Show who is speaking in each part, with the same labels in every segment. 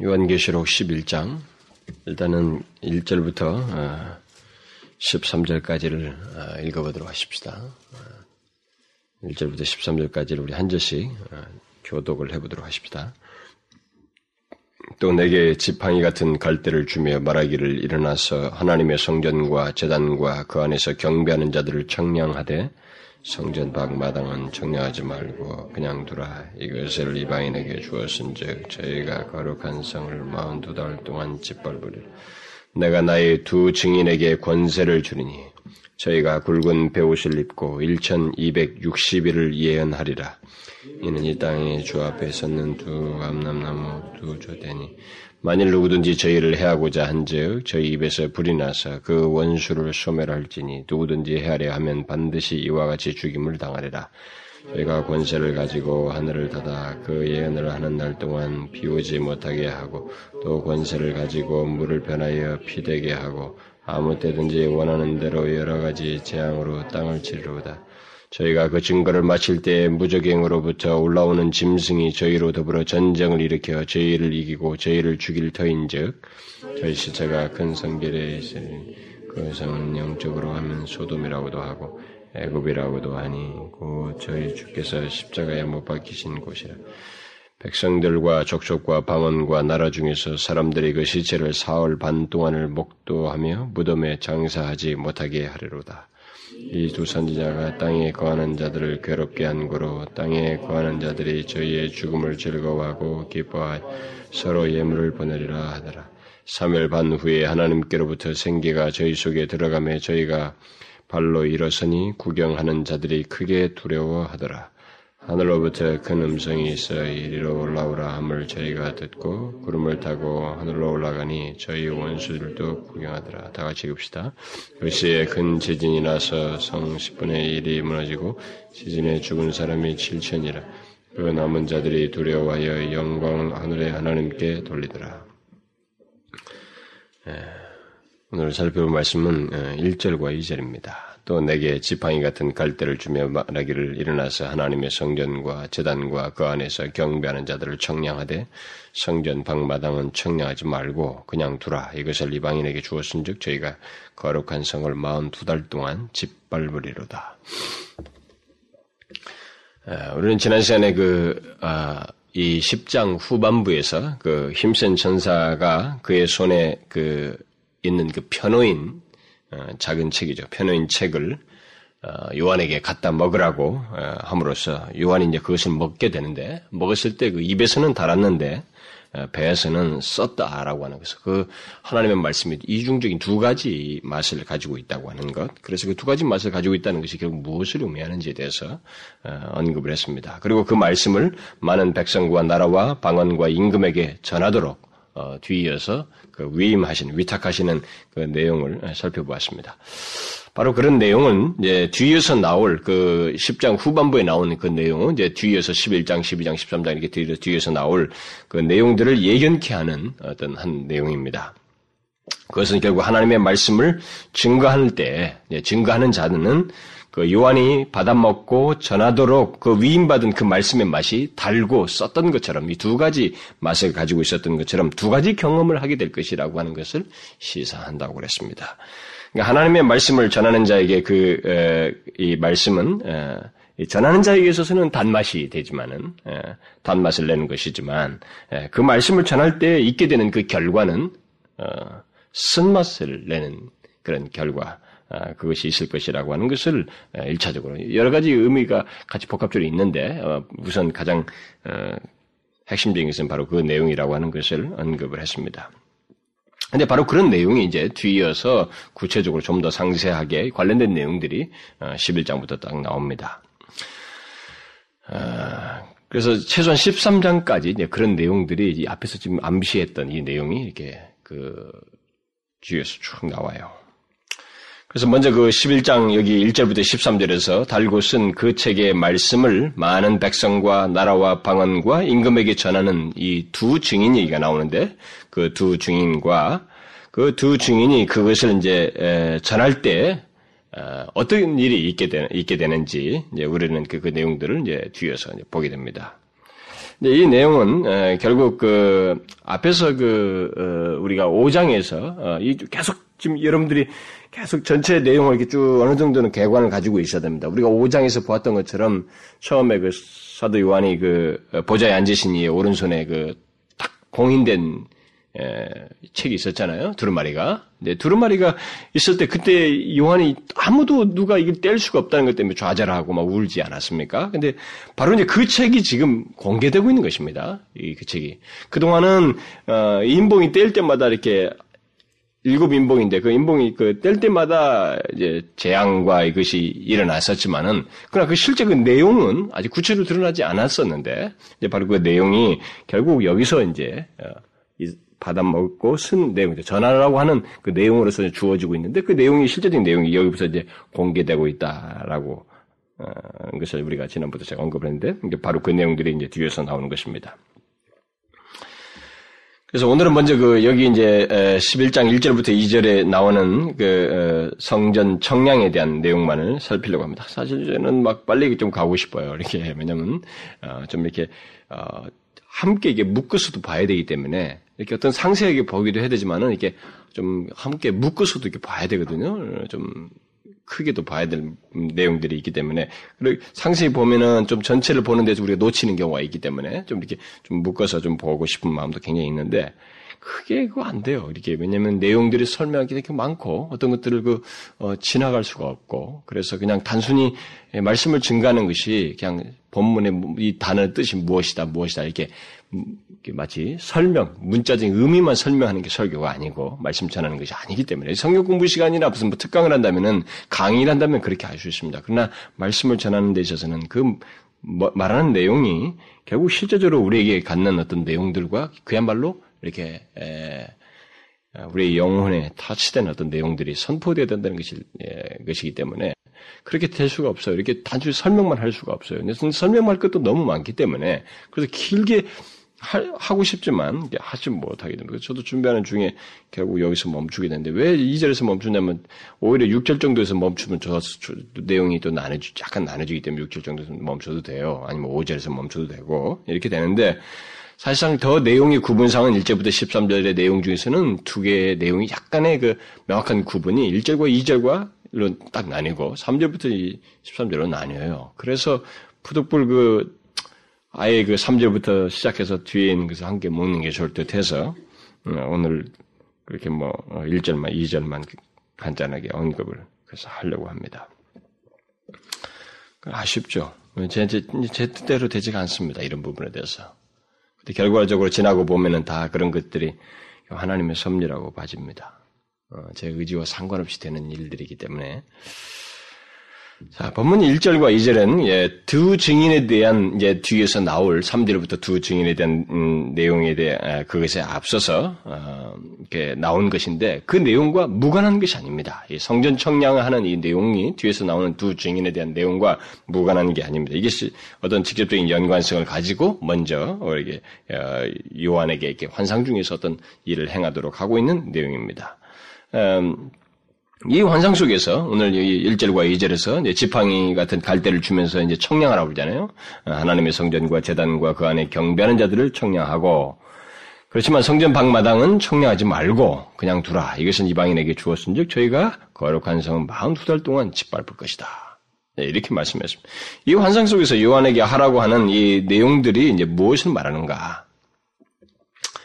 Speaker 1: 요한계시록 11장 일단은 1절부터 13절까지를 어, 어, 읽어보도록 하십시다. 1절부터 어, 13절까지를 우리 한 절씩 교독을 해보도록 하십시다. 또 내게 지팡이 같은 갈대를 주며 말하기를 일어나서 하나님의 성전과 재단과 그 안에서 경배하는 자들을 청량하되 성전 밖 마당은 정량하지 말고 그냥 두라. 이것을 이방인에게 주었은즉 저희가 거룩한 성을 마흔두 달 동안 짓밟으리라. 내가 나의 두 증인에게 권세를 주리니 저희가 굵은 배옷을 입고 1260일을 예언하리라. 이는 이 땅에 주 앞에 섰는 두 감람나무 두 조대니 만일 누구든지 저희를 해하고자 한즉 저희 입에서 불이 나서 그 원수를 소멸할지니 누구든지 해하려 하면 반드시 이와 같이 죽임을 당하리라. 저희가 권세를 가지고 하늘을 닫아 그 예언을 하는 날 동안 비오지 못하게 하고 또 권세를 가지고 물을 변하여 피되게 하고 아무 때든지 원하는 대로 여러 가지 재앙으로 땅을 치르로다. 저희가 그 증거를 마칠 때 무적행으로부터 올라오는 짐승이 저희로 더불어 전쟁을 일으켜 저희를 이기고 저희를 죽일 터인즉 저희 시체가 큰 성결에 있으니 그 성은 영적으로 하면 소돔이라고도 하고 애굽이라고도 하니 곧 저희 주께서 십자가에 못 박히신 곳이라. 백성들과 족속과 방언과 나라 중에서 사람들이 그 시체를 사흘 반 동안을 목도하며 무덤에 장사하지 못하게 하리로다. 이 두 선지자가 땅에 거하는 자들을 괴롭게 한 거로 땅에 거하는 자들이 저희의 죽음을 즐거워하고 기뻐하여 서로 예물을 보내리라 하더라. 3일 반 후에 하나님께로부터 생기가 저희 속에 들어가며 저희가 발로 일어서니 구경하는 자들이 크게 두려워하더라. 하늘로부터 큰 음성이 있어 이리로 올라오라 함을 저희가 듣고 구름을 타고 하늘로 올라가니 저희 원수들도 구경하더라. 다 같이 읽읍시다. 그 시에 큰 지진이 나서 성 10분의 1이 무너지고 지진에 죽은 사람이 7천이라. 그 남은 자들이 두려워하여 영광 하늘의 하나님께 돌리더라. 예, 오늘 살펴볼 말씀은 1절과 어, 2절입니다. 또 내게 지팡이 같은 갈대를 주며 말하기를 일어나서 하나님의 성전과 재단과 그 안에서 경배하는 자들을 청량하되 성전 방마당은 청량하지 말고 그냥 두라 이것을 이방인에게 주었은즉 저희가 거룩한 성을 마흔 두달 동안 짓밟으리로다. 우리는 지난 시간에 그, 아, 이 10장 후반부에서 그 힘센 천사가 그의 손에 그 있는 그 편호인 어, 작은 책이죠. 편호인 책을 어, 요한에게 갖다 먹으라고 어, 함으로써 요한이 이제 그것을 먹게 되는데 먹었을 때 그 입에서는 달았는데 배에서는 썼다라고 하는 것을 그 하나님의 말씀이 이중적인 두 가지 맛을 가지고 있다고 하는 것. 그래서 그 두 가지 맛을 가지고 있다는 것이 결국 무엇을 의미하는지에 대해서 언급을 했습니다. 그리고 그 말씀을 많은 백성과 나라와 방언과 임금에게 전하도록 뒤이어서 그 위임하신, 위탁하시는 그 내용을 살펴보았습니다. 바로 그런 내용은 이제 뒤에서 나올 그 10장 후반부에 나오는 그 내용은 이제 뒤에서 11장, 12장, 13장 이렇게 뒤에서 나올 그 내용들을 예견케 하는 어떤 한 내용입니다. 그것은 결국 하나님의 말씀을 증거할 때, 증거하는 자는 그 요한이 받아먹고 전하도록 그 위임받은 그 말씀의 맛이 달고 썼던 것처럼 이 두 가지 맛을 가지고 있었던 것처럼 두 가지 경험을 하게 될 것이라고 하는 것을 시사한다고 그랬습니다. 그러니까 하나님의 말씀을 전하는 자에게 그 이 말씀은 에, 전하는 자에게 있어서는 단맛이 되지만은 에, 단맛을 내는 것이지만 에, 그 말씀을 전할 때 있게 되는 그 결과는 어, 쓴맛을 내는 그런 결과 아, 그것이 있을 것이라고 하는 것을 일차적으로 여러 가지 의미가 같이 복합적으로 있는데 어, 우선 가장 어, 핵심적인 것은 바로 그 내용이라고 하는 것을 언급을 했습니다. 근데 바로 그런 내용이 이제 뒤이어서 구체적으로 좀 더 상세하게 관련된 내용들이 11장부터 어, 딱 나옵니다. 그래서 최소한 13장까지 그런 내용들이 앞에서 지금 암시했던 이 내용이 이렇게 그 뒤에서 쭉 나와요. 그래서 먼저 그 11장 여기 1절부터 13절에서 달고 쓴 그 책의 말씀을 많은 백성과 나라와 방언과 임금에게 전하는 이 두 증인 얘기가 나오는데 그 두 증인과 그 두 증인이 그것을 이제 전할 때 어, 어떤 일이 있게, 되, 있게 되는지 이제 우리는 그, 그 내용들을 이제 뒤에서 이제 보게 됩니다. 이 내용은 결국 그 앞에서 그 어, 우리가 5장에서 어, 이 계속 지금 여러분들이 계속 전체 내용을 이렇게 쭉 어느 정도는 개관을 가지고 있어야 됩니다. 우리가 5장에서 보았던 것처럼 처음에 그 사도 요한이 그 어, 보좌에 앉으신 이 오른손에 그 딱 공인된 에, 책이 있었잖아요. 두루마리가. 네, 두루마리가 있을 때 그때 요한이 아무도 누가 이걸 뗄 수가 없다는 것 때문에 좌절하고 막 울지 않았습니까? 근데 바로 이제 그 책이 지금 공개되고 있는 것입니다. 이 그 책이. 그동안은 어, 인봉이 뗄 때마다 이렇게 일곱 인봉인데 그 인봉이 그 뗄 때마다 이제 재앙과 이것이 일어났었지만은 그러나 그 실제 그 내용은 아직 구체적으로 드러나지 않았었는데 이제 바로 그 내용이 결국 여기서 이제 어, 받아 먹고 쓴 내용이죠. 전하라고 하는 그 내용으로서 주어지고 있는데 그 내용이 실제적인 내용이 여기서 이제 공개되고 있다라고 어, 것을 우리가 지난번부터 제가 언급을 했는데 바로 그 내용들이 이제 뒤에서 나오는 것입니다. 그래서 오늘은 먼저 그 여기 이제 11장 1절부터 2절에 나오는 그 어, 성전 청량에 대한 내용만을 살피려고 합니다. 사실 저는 막 빨리 좀 가고 싶어요. 이렇게 왜냐면 어, 좀 이렇게 함께 이게 묶어서도 봐야 되기 때문에 이렇게 어떤 상세하게 보기도 해야 되지만은 이렇게 좀 함께 묶어서도 이렇게 봐야 되거든요. 좀 크게도 봐야 될 내용들이 있기 때문에 그리고 상세히 보면은 좀 전체를 보는 데서 우리가 놓치는 경우가 있기 때문에 좀 이렇게 좀 묶어서 좀 보고 싶은 마음도 굉장히 있는데 크게 그거 안 돼요. 이렇게 왜냐하면 내용들이 설명하기 이렇게 많고 어떤 것들을 그 어, 지나갈 수가 없고 그래서 그냥 단순히 말씀을 증가하는 것이 그냥 본문의 이 단어 뜻이 무엇이다 무엇이다 이렇게 마치 설명, 문자적인 의미만 설명하는 게 설교가 아니고 말씀 전하는 것이 아니기 때문에 성경 공부 시간이나 무슨 뭐 특강을 한다면은 강의를 한다면 그렇게 할수 있습니다. 그러나 말씀을 전하는 데 있어서는 그 뭐, 말하는 내용이 결국 실제적으로 우리에게 갖는 어떤 내용들과 그야말로 이렇게 에, 우리의 영혼에 타치된 어떤 내용들이 선포되어야 된다는 것이, 에, 것이기 때문에 그렇게 될 수가 없어요. 이렇게 단순히 설명만 할 수가 없어요. 설명할 것도 너무 많기 때문에 그래서 길게 하고 싶지만 하지 못하게 됩니다. 저도 준비하는 중에 결국 여기서 멈추게 되는데 왜 2절에서 멈추냐면 오히려 6절 정도에서 멈추면 저 내용이 또 나눠지 약간 나눠지기 때문에 6절 정도에서 멈춰도 돼요. 아니면 5절에서 멈춰도 되고 이렇게 되는데 사실상 더 내용의 구분상은 1절부터 13절의 내용 중에서는 두 개의 내용이 약간의 그 명확한 구분이 1절과 2절과 딱 나뉘고 3절부터 13절로 나뉘어요. 그래서 푸득불 그 아예 그 3절부터 시작해서 뒤에 있는 것을 함께 먹는 게 좋을 듯 해서 어, 오늘 그렇게 뭐 1절만 어, 2절만 간단하게 언급을 그래서 하려고 합니다. 아쉽죠. 제, 제, 제 뜻대로 되지가 않습니다. 이런 부분에 대해서. 근데 결과적으로 지나고 보면은 다 그런 것들이 하나님의 섭리라고 봐집니다. 어, 제 의지와 상관없이 되는 일들이기 때문에 자, 본문 1절과 2절은 예, 두 증인에 대한 이제 뒤에서 나올 3절부터 두 증인에 대한 음, 내용에 대해 아, 그것에 앞서서 어, 이렇게 나온 것인데 그 내용과 무관한 것이 아닙니다. 이 성전 청량하는 이 내용이 뒤에서 나오는 두 증인에 대한 내용과 무관한 게 아닙니다. 이것이 어떤 직접적인 연관성을 가지고 먼저 이렇게 어, 요한에게 이렇게 환상 중에서 어떤 일을 행하도록 하고 있는 내용입니다. 음, 이 환상 속에서 오늘 1절과 2절에서 지팡이 같은 갈대를 주면서 이제 청량하라고 그러잖아요. 하나님의 성전과 재단과 그 안에 경배하는 자들을 청량하고 그렇지만 성전 방마당은 청량하지 말고 그냥 두라. 이것은 이방인에게 주었은즉 저희가 거룩한 성은 42달 동안 짓밟을 것이다. 네, 이렇게 말씀했습니다. 이 환상 속에서 요한에게 하라고 하는 이 내용들이 이제 무엇을 말하는가?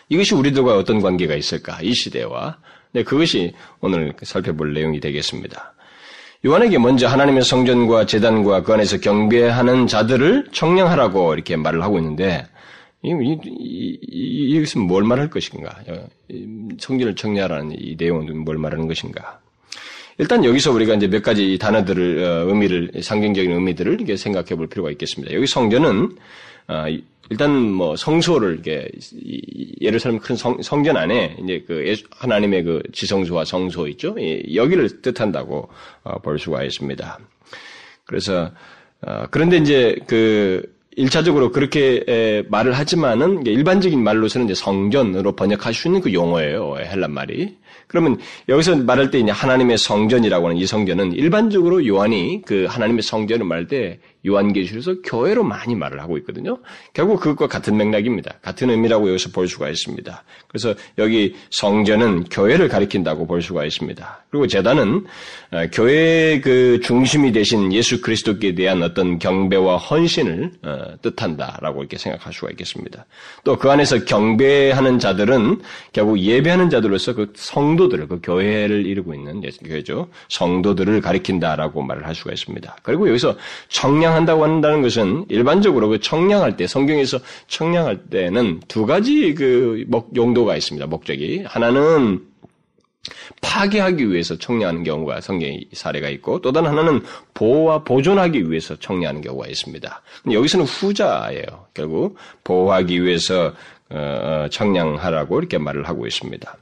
Speaker 1: 이것이 우리들과 어떤 관계가 있을까? 이 시대와 네, 그것이 오늘 살펴볼 내용이 되겠습니다. 요한에게 먼저 하나님의 성전과 재단과 그 안에서 경배하는 자들을 청량하라고 이렇게 말을 하고 있는데 이, 이, 이, 이것은 뭘 말할 것인가? 성전을 청량하라는 이 내용은 뭘 말하는 것인가? 일단 여기서 우리가 이제 몇 가지 단어들을 어, 의미를 상징적인 의미들을 이렇게 생각해 볼 필요가 있겠습니다. 여기 성전은 어, 일단 뭐 성소를 이렇게 예를 들면 큰 성, 성전 안에 이제 그 하나님의 그 지성소와 성소 있죠. 여기를 뜻한다고 어, 볼 수가 있습니다. 그래서 어, 그런데 이제 그 일차적으로 그렇게 말을 하지만은 일반적인 말로서는 이제 성전으로 번역할 수 있는 그 용어예요. 헬란 말이. 그러면 여기서 말할 때 이제 하나님의 성전이라고 하는 이 성전은 일반적으로 요한이 그 하나님의 성전을 말할 때 요한계시에서 교회로 많이 말을 하고 있거든요. 결국 그것과 같은 맥락입니다. 같은 의미라고 여기서 볼 수가 있습니다. 그래서 여기 성전은 교회를 가리킨다고 볼 수가 있습니다. 그리고 재단은 어, 교회의 그 중심이 되신 예수 그리스도께 대한 어떤 경배와 헌신을 어, 뜻한다라고 이렇게 생각할 수가 있겠습니다. 또 그 안에서 경배하는 자들은 결국 예배하는 자들로서 그 성도들, 그 교회를 이루고 있는 교회죠. 성도들을 가리킨다라고 말을 할 수가 있습니다. 그리고 여기서 청량 한다고 한다는 것은 일반적으로 그 청량할 때 성경에서 청량할 때는 두 가지 그 용도가 있습니다. 목적이 하나는 파괴하기 위해서 청량하는 경우가 성경의 사례가 있고 또 다른 하나는 보호와 보존하기 위해서 청량하는 경우가 있습니다. 여기서는 후자예요. 결국 보호하기 위해서 어, 어, 청량하라고 이렇게 말을 하고 있습니다.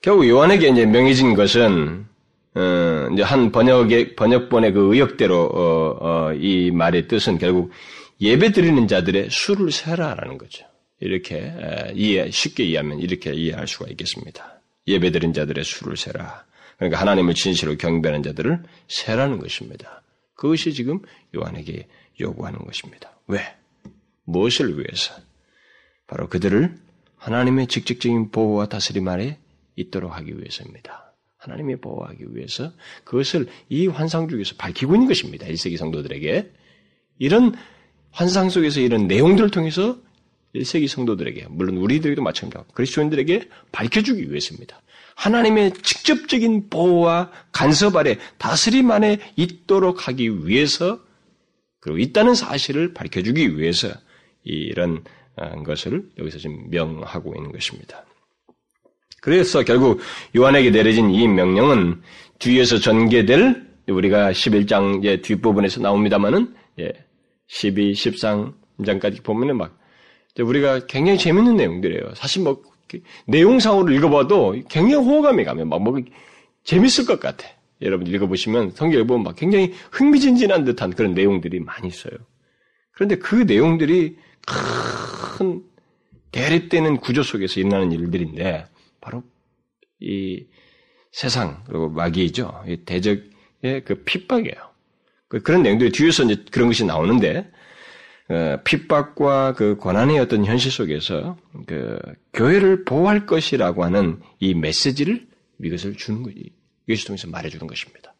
Speaker 1: 결국 요한에게 이제 명해진 것은 어, 이제 한 번역의 번역본의 그 의역대로 이 말의 뜻은 결국 예배 드리는 자들의 수를 세라라는 거죠. 이렇게 이해 쉽게 이해하면 이렇게 이해할 수가 있겠습니다. 예배 드린 자들의 수를 세라. 그러니까 하나님을 진실로 경배하는 자들을 세라는 것입니다. 그것이 지금 요한에게 요구하는 것입니다. 왜? 무엇을 위해서? 바로 그들을 하나님의 직접적인 보호와 다스림 아래 있도록 하기 위해서입니다. 하나님의 보호하기 위해서 그것을 이 환상 중에서 밝히고 있는 것입니다. 1세기 성도들에게. 이런 환상 속에서 이런 내용들을 통해서 1세기 성도들에게, 물론 우리들에게도 마찬가지입니다. 그리스도인들에게 밝혀주기 위해서입니다. 하나님의 직접적인 보호와 간섭 아래 다스림 안에 있도록 하기 위해서 그리고 있다는 사실을 밝혀주기 위해서 이런 어, 것을 여기서 지금 명하고 있는 것입니다. 그래서 결국 요한에게 내려진 이 명령은 뒤에서 전개될 우리가 11장 뒷부분에서 나옵니다만은 예, 12, 13장까지 보면은 막 우리가 굉장히 재밌는 내용들이에요. 사실 뭐 내용상으로 읽어봐도 굉장히 호감이 가면 막 뭐 재밌을 것 같아. 여러분 읽어보시면 성경을 보면 막 굉장히 흥미진진한 듯한 그런 내용들이 많이 있어요. 그런데 그 내용들이 큰 대립되는 구조 속에서 일어나는 일들인데 바로 이 세상 그리고 마귀죠. 이 대적의 그 핍박이에요. 그 그런 내용들이 뒤에서 이제 그런 것이 나오는데 어, 핍박과 그 고난의 어떤 현실 속에서 그 교회를 보호할 것이라고 하는 이 메시지를 이것을 주는 거지. 이것을 통해서 말해주는 것입니다.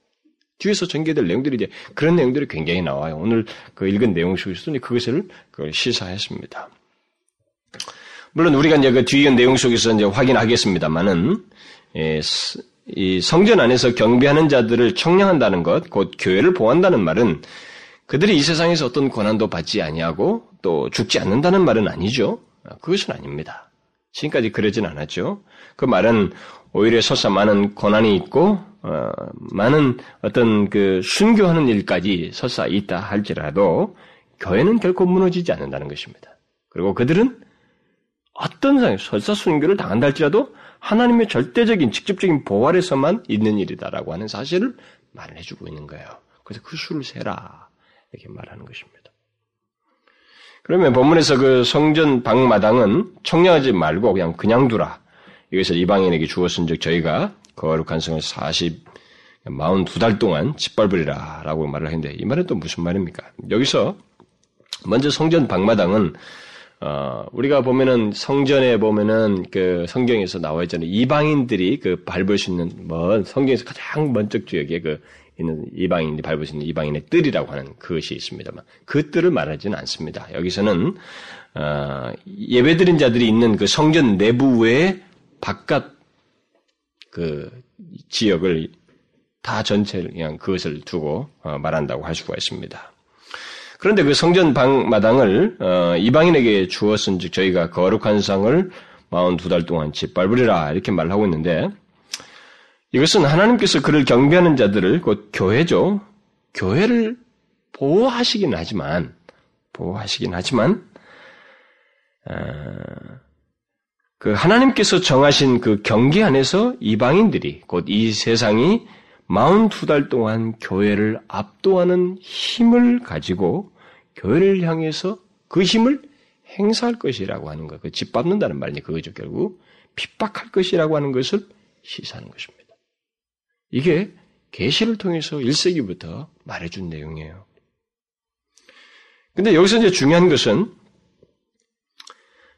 Speaker 1: 뒤에서 전개될 내용들이 이제 그런 내용들이 굉장히 나와요. 오늘 그 읽은 내용 속에서도 그것을 그 시사했습니다. 물론 우리가 이제 그 뒤에 내용 속에서 이제 확인하겠습니다만은 예, 이 성전 안에서 경배하는 자들을 청량한다는 것, 곧 교회를 보호한다는 말은 그들이 이 세상에서 어떤 고난도 받지 아니하고 또 죽지 않는다는 말은 아니죠. 그것은 아닙니다. 지금까지 그러진 않았죠. 그 말은 오히려 설사 많은 고난이 있고 어, 많은 어떤 그 순교하는 일까지 설사 있다 할지라도 교회는 결코 무너지지 않는다는 것입니다. 그리고 그들은 어떤 상황, 설사 순교를 당한다 할지라도 하나님의 절대적인 직접적인 보호 아래서만 있는 일이다라고 하는 사실을 말을 해주고 있는 거예요. 그래서 그 수를 세라. 이렇게 말하는 것입니다. 그러면 본문에서 그 성전 방마당은 청량하지 말고 그냥 그냥 두라. 이것을 이방인에게 주었은즉 저희가 거룩한 성을 40 42달 동안 짓밟으리라 라고 말을 했는데 이 말은 또 무슨 말입니까? 여기서 먼저 성전 방마당은 어, 우리가 보면은 성전에 보면은 그 성경에서 나와 있잖아요. 이방인들이 그 밟을 수 있는 뭐 성경에서 가장 먼저 지역에 그 있는 이방인이 밟을 수 있는 이방인의 뜰이라고 하는 그것이 있습니다만 그 뜰을 말하지는 않습니다. 여기서는 어, 예배드린 자들이 있는 그 성전 내부 외에 바깥 그 지역을 다 전체를 그냥 그것을 두고 어, 말한다고 할 수가 있습니다. 그런데 그 성전 방 마당을 어, 이방인에게 주었은즉 저희가 거룩한 상을 42달 동안 짓밟으리라 이렇게 말을 하고 있는데 이것은 하나님께서 그를 경배하는 자들을 곧 교회죠. 교회를 보호하시긴 하지만 보호하시긴 하지만 어, 그 하나님께서 정하신 그 경계 안에서 이방인들이 곧 이 세상이 42달 동안 교회를 압도하는 힘을 가지고 교회를 향해서 그 힘을 행사할 것이라고 하는 것, 그 짓밟는다는 말이 그거죠, 결국. 핍박할 것이라고 하는 것을 시사하는 것입니다. 이게 계시를 통해서 1세기부터 말해준 내용이에요. 근데 여기서 이제 중요한 것은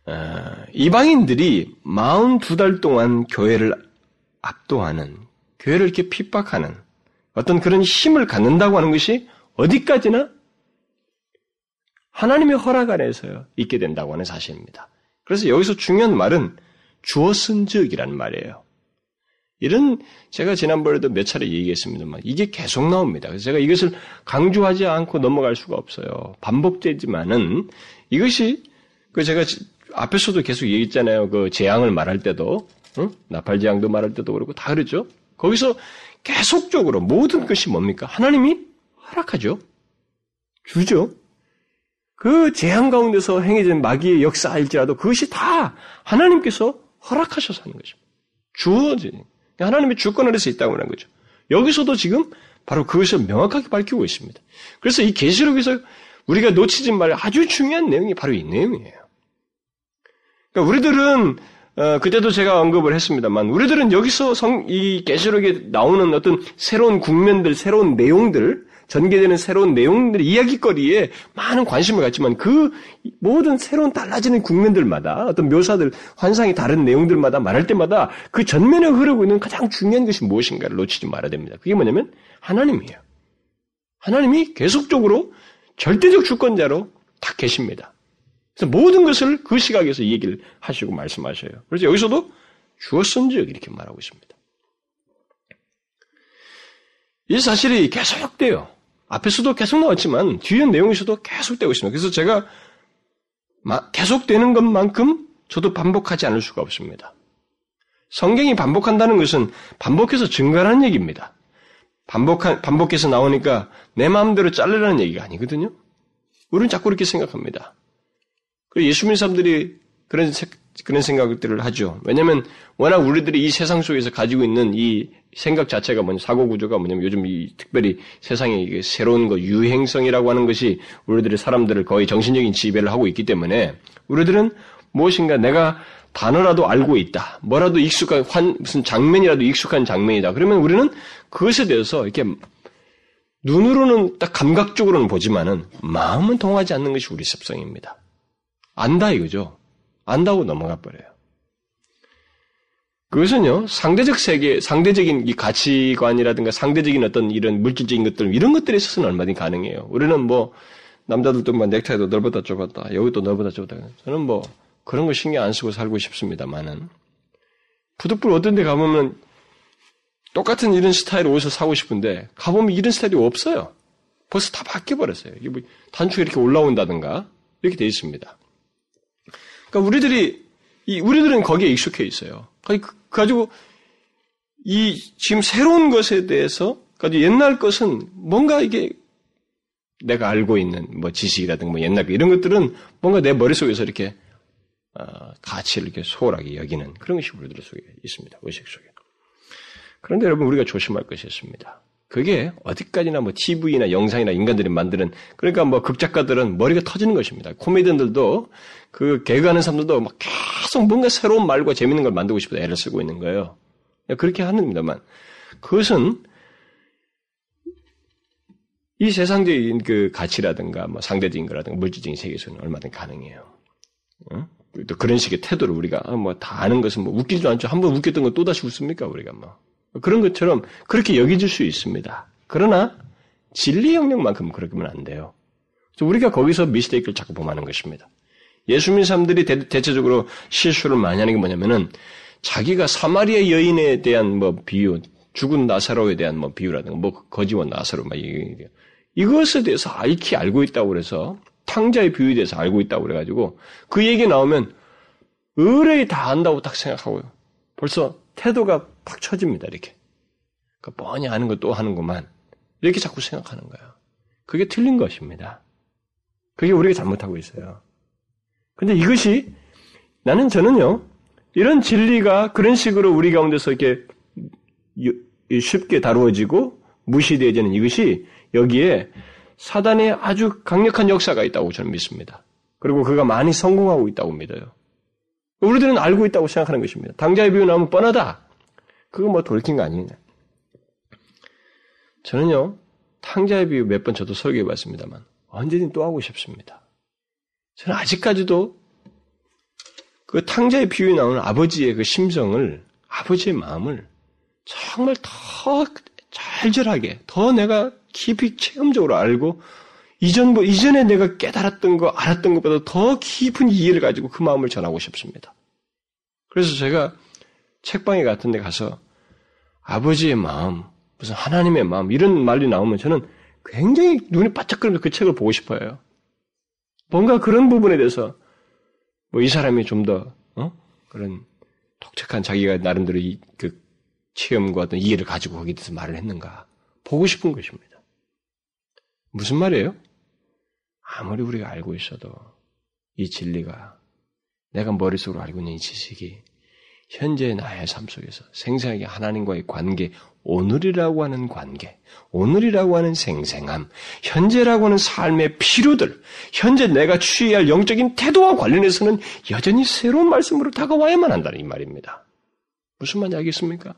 Speaker 1: 어, 이방인들이 42달 동안 교회를 압도하는 교회를 이렇게 핍박하는 어떤 그런 힘을 갖는다고 하는 것이 어디까지나 하나님의 허락 안에서 있게 된다고 하는 사실입니다. 그래서 여기서 중요한 말은 주었은 즉이라는 말이에요. 이런 제가 지난번에도 몇 차례 얘기했습니다만 이게 계속 나옵니다. 그래서 제가 이것을 강조하지 않고 넘어갈 수가 없어요. 반복되지만은 이것이 그 제가 앞에서도 계속 얘기했잖아요. 그 재앙을 말할 때도 응? 나팔 재앙도 말할 때도 그렇고 다 그랬죠. 거기서 계속적으로 모든 것이 뭡니까? 하나님이 허락하죠. 주죠. 그 재앙 가운데서 행해진 마귀의 역사일지라도 그것이 다 하나님께서 허락하셔서 하는 것입니다. 주어진 하나님의 주권 아래서 있다고 하는 거죠. 여기서도 지금 바로 그것을 명확하게 밝히고 있습니다. 그래서 이 계시록에서 우리가 놓치지 말 아주 중요한 내용이 바로 이 내용이에요. 그러니까 우리들은 어, 그때도 제가 언급을 했습니다만 우리들은 여기서 성, 이 계시록에 나오는 어떤 새로운 국면들, 새로운 내용들, 전개되는 새로운 내용들, 이야기거리에 많은 관심을 갖지만 그 모든 새로운 달라지는 국면들마다 어떤 묘사들, 환상이 다른 내용들마다 말할 때마다 그 전면에 흐르고 있는 가장 중요한 것이 무엇인가를 놓치지 말아야 됩니다. 그게 뭐냐면 하나님이에요. 하나님이 계속적으로 절대적 주권자로 다 계십니다. 그래서 모든 것을 그 시각에서 얘기를 하시고 말씀하셔요. 그래서 여기서도 주었은즉 이렇게 말하고 있습니다. 이 사실이 계속돼요. 앞에서도 계속 나왔지만 뒤에 내용에서도 계속되고 있습니다. 그래서 제가 계속되는 것만큼 저도 반복하지 않을 수가 없습니다. 성경이 반복한다는 것은 반복해서 증가하는 얘기입니다. 반복한, 반복해서 나오니까 내 마음대로 자르라는 얘기가 아니거든요. 우리는 자꾸 이렇게 생각합니다. 예수 믿는 사람들이 그런, 그런 생각들을 하죠. 왜냐면 워낙 우리들이 이 세상 속에서 가지고 있는 이 생각 자체가 뭐냐, 사고 구조가 뭐냐면 요즘 이 특별히 세상에 새로운 거, 유행성이라고 하는 것이 우리들의 사람들을 거의 정신적인 지배를 하고 있기 때문에 우리들은 무엇인가 내가 단어라도 알고 있다. 뭐라도 익숙한, 환, 무슨 장면이라도 익숙한 장면이다. 그러면 우리는 그것에 대해서 이렇게 눈으로는 딱 감각적으로는 보지만은 마음은 통하지 않는 것이 우리 습성입니다. 안다 이거죠. 안다고 넘어가 버려요. 그것은요, 상대적 세계, 상대적인 이 가치관이라든가 상대적인 어떤 이런 물질적인 것들, 이런 것들에 있어서는 얼마든지 가능해요. 우리는 뭐, 남자들도 뭐 넥타이도 넓었다 좁았다, 여기도 넓었다 좁았다. 저는 뭐, 그런 거 신경 안 쓰고 살고 싶습니다만은, 부득불 어떤 데 가보면, 똑같은 이런 스타일의 옷을 사고 싶은데, 가보면 이런 스타일이 없어요. 벌써 다 바뀌어버렸어요. 뭐 단추가 이렇게 올라온다든가, 이렇게 돼 있습니다. 그러니까 우리들이 이 우리들은 거기에 익숙해 있어요. 그, 가지고 이 지금 새로운 것에 대해서 가지고 옛날 것은 뭔가 이게 내가 알고 있는 뭐 지식이라든가 뭐 옛날 이런 것들은 뭔가 내 머릿속에서 이렇게 어, 가치를 이렇게 소홀하게 여기는 그런 것이 우리들 속에 있습니다. 의식 속에. 그런데 여러분 우리가 조심할 것이 있습니다. 그게 어디까지나 뭐 TV나 영상이나 인간들이 만드는 그러니까 뭐 극작가들은 머리가 터지는 것입니다. 코미디언들도 그 개그하는 사람들도 막 계속 뭔가 새로운 말과 재밌는 걸 만들고 싶어서 애를 쓰고 있는 거예요. 그렇게 하는데만 그것은 이 세상적인 그 가치라든가 뭐 상대적인 거라든가 물질적인 세계에서는 얼마든지 가능해요. 어? 또 그런 식의 태도를 우리가 아, 뭐 다 아는 것은 뭐 웃기지도 않죠. 한번 웃겼던 건 또다시 웃습니까 우리가 뭐 그런 것처럼 그렇게 여겨질 수 있습니다. 그러나 진리 영역만큼 그렇게면 안 돼요. 우리가 거기서 미스테이크를 자꾸 범하는 것입니다. 예수 믿는 사람들이 대, 체적으로 실수를 많이 하는 게 뭐냐면은 자기가 사마리아 여인에 대한 뭐 비유, 죽은 나사로에 대한 뭐 비유라든가 뭐 거지와 나사로 막 이것에 대해서 알기 알고 있다고 그래서 탕자의 비유에 대해서 알고 있다고 그래가지고 그 얘기 나오면 의뢰이 다 안다고 딱 생각하고요. 벌써 태도가 팍 쳐집니다, 이렇게. 그러니까 뻔히 아는 것또 하는구만. 이렇게 자꾸 생각하는 거예요. 그게 틀린 것입니다. 그게 우리가 잘못하고 있어요. 근데 이것이 나는 저는요, 이런 진리가 그런 식으로 우리 가운데서 이렇게 쉽게 다루어지고 무시되어지는 이것이 여기에 사단의 아주 강력한 역사가 있다고 저는 믿습니다. 그리고 그가 많이 성공하고 있다고 믿어요. 우리들은 알고 있다고 생각하는 것입니다. 당자의 비유 나오면 뻔하다. 그거 뭐 돌킨 거 아니냐. 저는요, 탕자의 비유 몇 번 저도 설교해 봤습니다만, 언제든 또 하고 싶습니다. 저는 아직까지도 그 탕자의 비유에 나오는 아버지의 그 심성을, 아버지의 마음을 정말 더 절절하게, 더 내가 깊이 체험적으로 알고, 이전, 뭐, 이전에 내가 깨달았던 거, 알았던 것보다 더 깊은 이해를 가지고 그 마음을 전하고 싶습니다. 그래서 제가 책방에 같은 데 가서 아버지의 마음, 무슨 하나님의 마음, 이런 말이 나오면 저는 굉장히 눈이 바짝거리면서 그 책을 보고 싶어요. 뭔가 그런 부분에 대해서 뭐 이 사람이 좀 더, 어? 그런 독특한 자기가 나름대로 이, 그 체험과 어떤 이해를 가지고 거기에 대해서 말을 했는가. 보고 싶은 것입니다. 무슨 말이에요? 아무리 우리가 알고 있어도 이 진리가 내가 머릿속으로 알고 있는 이 지식이 현재 나의 삶 속에서 생생하게 하나님과의 관계, 오늘이라고 하는 관계, 오늘이라고 하는 생생함, 현재라고 하는 삶의 필요들, 현재 내가 취해야 할 영적인 태도와 관련해서는 여전히 새로운 말씀으로 다가와야만 한다는 이 말입니다. 무슨 말인지 알겠습니까?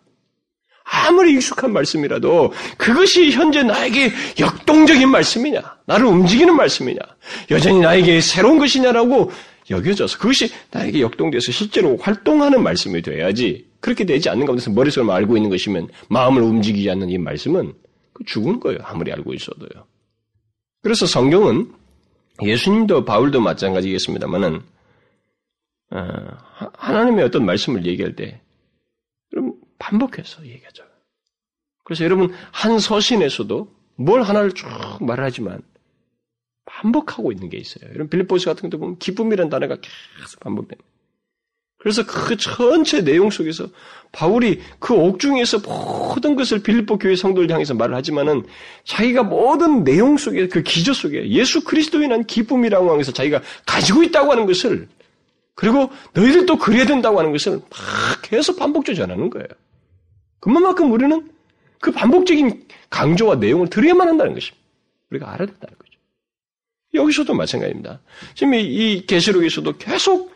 Speaker 1: 아무리 익숙한 말씀이라도 그것이 현재 나에게 역동적인 말씀이냐, 나를 움직이는 말씀이냐, 여전히 나에게 새로운 것이냐라고 여겨져서 그것이 나에게 역동돼서 실제로 활동하는 말씀이 돼야지 그렇게 되지 않는 가운데서 머릿속으로 알고 있는 것이면 마음을 움직이지 않는 이 말씀은 그 죽은 거예요. 아무리 알고 있어도요. 그래서 성경은 예수님도 바울도 마찬가지겠습니다만은 어, 하나님의 어떤 말씀을 얘기할 때 반복해서 얘기하죠. 그래서 여러분 한 서신에서도 뭘 하나를 쭉 말하지만 반복하고 있는 게 있어요. 이런 빌립보스 같은 것도 보면 기쁨이라는 단어가 계속 반복됩니다. 그래서 그 전체 내용 속에서 바울이 그 옥중에서 모든 것을 빌립보 교회 성도를 향해서 말을 하지만은 자기가 모든 내용 속에 그 기저 속에 예수 그리스도에 난 기쁨이라고 하면서 자기가 가지고 있다고 하는 것을 그리고 너희들도 그래야 된다고 하는 것을 막 계속 반복적으로 전하는 거예요. 그만큼 우리는 그 반복적인 강조와 내용을 들어야만 한다는 것입니다. 우리가 알아야 된다는 거죠. 여기서도 마찬가지입니다. 지금 이 계시록에서도 계속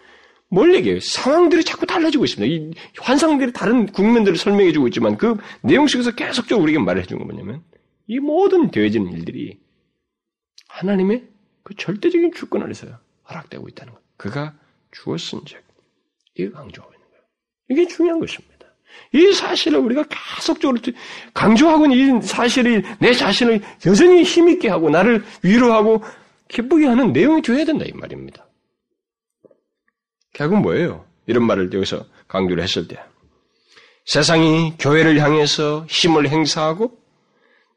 Speaker 1: 뭘 얘기해요? 상황들이 자꾸 달라지고 있습니다. 이 환상들이 다른 국면들을 설명해주고 있지만 그 내용 속에서 계속적으로 우리에게 말을 해준 건 뭐냐면 이 모든 되어지는 일들이 하나님의 그 절대적인 주권 아래서 허락되고 있다는 것. 그가 주었은 즉 이걸 강조하고 있는 거예요. 이게 중요한 것입니다. 이 사실을 우리가 계속적으로 강조하고 있는 이 사실이 내 자신을 여전히 힘있게 하고 나를 위로하고 기쁘게 하는 내용이 되어야 된다 이 말입니다. 결국 뭐예요? 이런 말을 여기서 강조를 했을 때 세상이 교회를 향해서 힘을 행사하고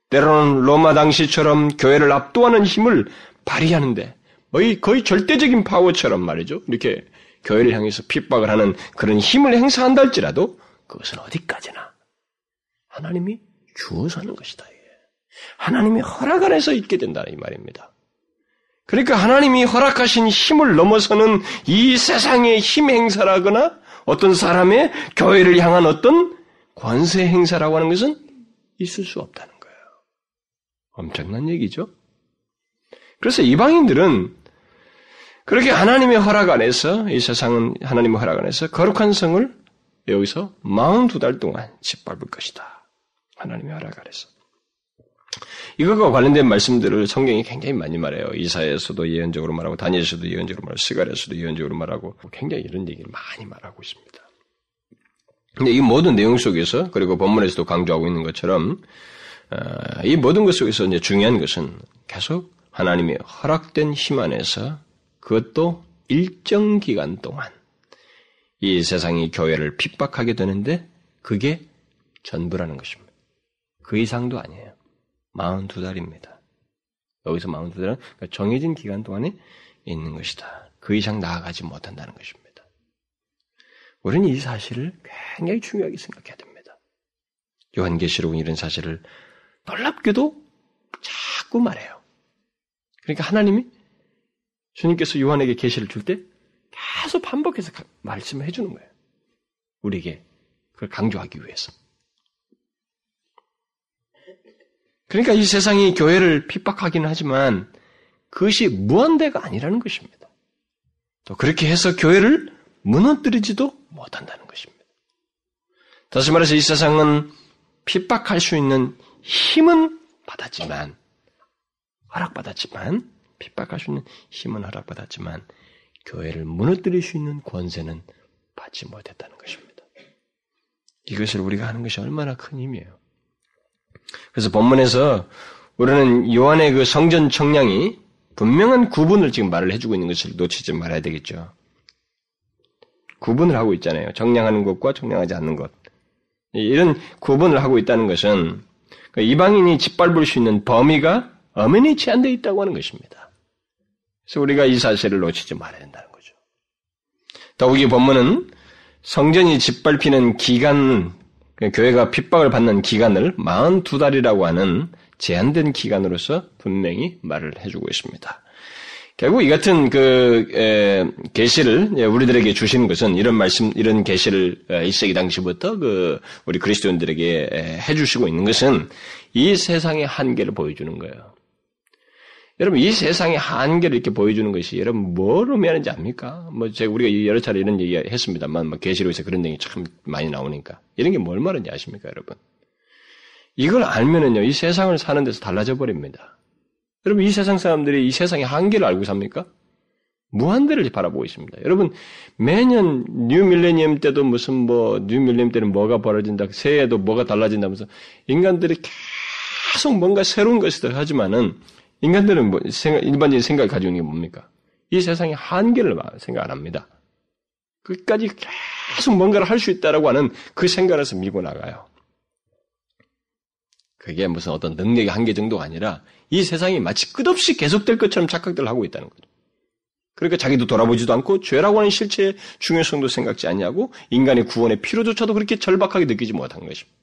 Speaker 1: 때로는 로마 당시처럼 교회를 압도하는 힘을 발휘하는데 거의, 거의 절대적인 파워처럼 말이죠. 이렇게 교회를 향해서 핍박을 하는 그런 힘을 행사한다 할지라도 그것은 어디까지나 하나님이 주어서 하는 것이다. 하나님이 허락 안에서 있게 된다 이 말입니다. 그러니까 하나님이 허락하신 힘을 넘어서는 이 세상의 힘 행사라거나 어떤 사람의 교회를 향한 어떤 권세 행사라고 하는 것은 있을 수 없다는 거예요. 엄청난 얘기죠. 그래서 이방인들은 그렇게 하나님의 허락 안에서 이 세상은 하나님의 허락 안에서 거룩한 성을 여기서 42달 동안 짓밟을 것이다. 하나님의 허락 안에서. 이것과 관련된 말씀들을 성경이 굉장히 많이 말해요. 이사에서도 예언적으로 말하고 다니엘에서도 예언적으로 말하고 스가랴에서도 예언적으로 말하고 굉장히 이런 얘기를 많이 말하고 있습니다. 근데 이 모든 내용 속에서 그리고 본문에서도 강조하고 있는 것처럼 어, 이 모든 것 속에서 이제 중요한 것은 계속 하나님의 허락된 힘 안에서 그것도 일정 기간 동안 이 세상이 교회를 핍박하게 되는데 그게 전부라는 것입니다. 그 이상도 아니에요. 42달입니다. 여기서 42달은 그러니까 정해진 기간 동안에 있는 것이다. 그 이상 나아가지 못한다는 것입니다. 우리는 이 사실을 굉장히 중요하게 생각해야 됩니다. 요한계시록은 이런 사실을 놀랍게도 자꾸 말해요. 그러니까 하나님이 주님께서 요한에게 계시를 줄 때 계속 반복해서 말씀을 해주는 거예요. 우리에게 그걸 강조하기 위해서. 그러니까 이 세상이 교회를 핍박하기는 하지만 그것이 무한대가 아니라는 것입니다. 또 그렇게 해서 교회를 무너뜨리지도 못한다는 것입니다. 다시 말해서 이 세상은 핍박할 수 있는 힘은 받았지만, 허락받았지만, 핍박할 수 있는 힘은 허락받았지만 교회를 무너뜨릴 수 있는 권세는 받지 못했다는 것입니다. 이것을 우리가 하는 것이 얼마나 큰 힘이에요. 그래서 본문에서 우리는 요한의 그 성전 청량이 분명한 구분을 지금 말을 해주고 있는 것을 놓치지 말아야 되겠죠. 구분을 하고 있잖아요. 정량하는 것과 정량하지 않는 것. 이런 구분을 하고 있다는 것은 그 이방인이 짓밟을 수 있는 범위가 엄연히 제한되어 있다고 하는 것입니다. 그래서 우리가 이 사실을 놓치지 말아야 된다는 거죠. 더욱이 본문은 성전이 짓밟히는 기간, 그 교회가 핍박을 받는 기간을 42달이라고 하는 제한된 기간으로서 분명히 말을 해주고 있습니다. 결국 이 같은 그 계시를 우리들에게 주시는 것은 이런 말씀, 이런 계시를 1세기 당시부터 그 우리 그리스도인들에게 해주시고 있는 것은 이 세상의 한계를 보여주는 거예요. 여러분 이 세상의 한계를 이렇게 보여주는 것이 여러분 뭘 의미하는지 압니까? 뭐 제가 우리가 여러 차례 이런 얘기 했습니다만 뭐 계시록에서 그런 얘기 참 많이 나오니까 이런 게 뭘 말하는지 아십니까, 여러분? 이걸 알면은요 이 세상을 사는 데서 달라져 버립니다. 여러분 이 세상 사람들이 이 세상의 한계를 알고 삽니까? 무한대를 바라보고 있습니다. 여러분 매년 뉴 밀레니엄 때도 무슨 뭐 뉴 밀레니엄 때는 뭐가 벌어진다, 새해에도 뭐가 달라진다면서 인간들이 계속 뭔가 새로운 것을 하지만은 인간들은 뭐 생각, 일반적인 생각을 가지고 있는 게 뭡니까? 이 세상의 한계를 생각 안 합니다. 끝까지 계속 뭔가를 할 수 있다라고 하는 그 생각에서 밀고 나가요. 그게 무슨 어떤 능력의 한계 정도가 아니라 이 세상이 마치 끝없이 계속될 것처럼 착각들을 하고 있다는 거죠. 그러니까 자기도 돌아보지도 않고 죄라고 하는 실체의 중요성도 생각지 않냐고 인간의 구원의 필요조차도 그렇게 절박하게 느끼지 못한 것입니다.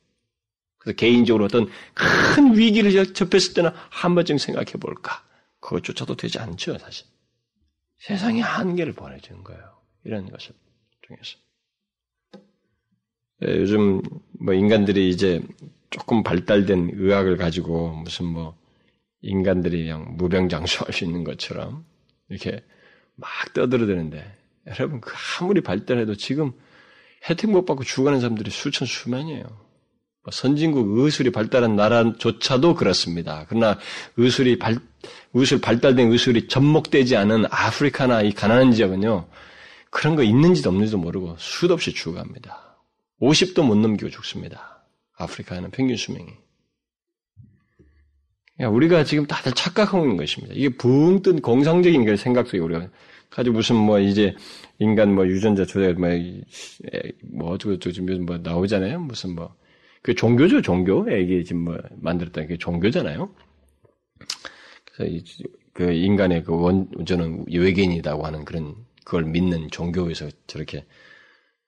Speaker 1: 그래서 개인적으로 어떤 큰 위기를 접했을 때는 한 번쯤 생각해 볼까. 그것조차도 되지 않죠, 사실. 세상의 한계를 보내주는 거예요. 이런 것을 통해서. 예, 요즘 뭐 인간들이 이제 조금 발달된 의학을 가지고 무슨 뭐 인간들이 그냥 무병장수할 수 있는 것처럼 이렇게 막 떠들어대는데 여러분 그 아무리 발달해도 지금 혜택 못 받고 죽어가는 사람들이 수천 수만이에요. 뭐 선진국 의술이 발달한 나라조차도 그렇습니다. 그러나 의술이 발, 의술 발달된 의술이 접목되지 않은 아프리카나 이 가난한 지역은요, 그런 거 있는지도 없는지도 모르고 수도 없이 죽어갑니다. 50도 못 넘기고 죽습니다. 아프리카는 평균 수명이. 우리가 지금 다들 착각하고 있는 것입니다. 이게 붕 뜬 공상적인 그 생각 속에 우리가 가지고 무슨 뭐 이제 인간 뭐 유전자 조작 뭐, 뭐 어쩌고 저쩌고 지금 뭐 나오잖아요. 무슨 뭐 그 종교죠, 종교. 애기 지금 뭐 만들었다는 게 종교잖아요. 그래서 그 인간의 그 원, 저는 외계인이라고 하는 그런 그걸 믿는 종교에서 저렇게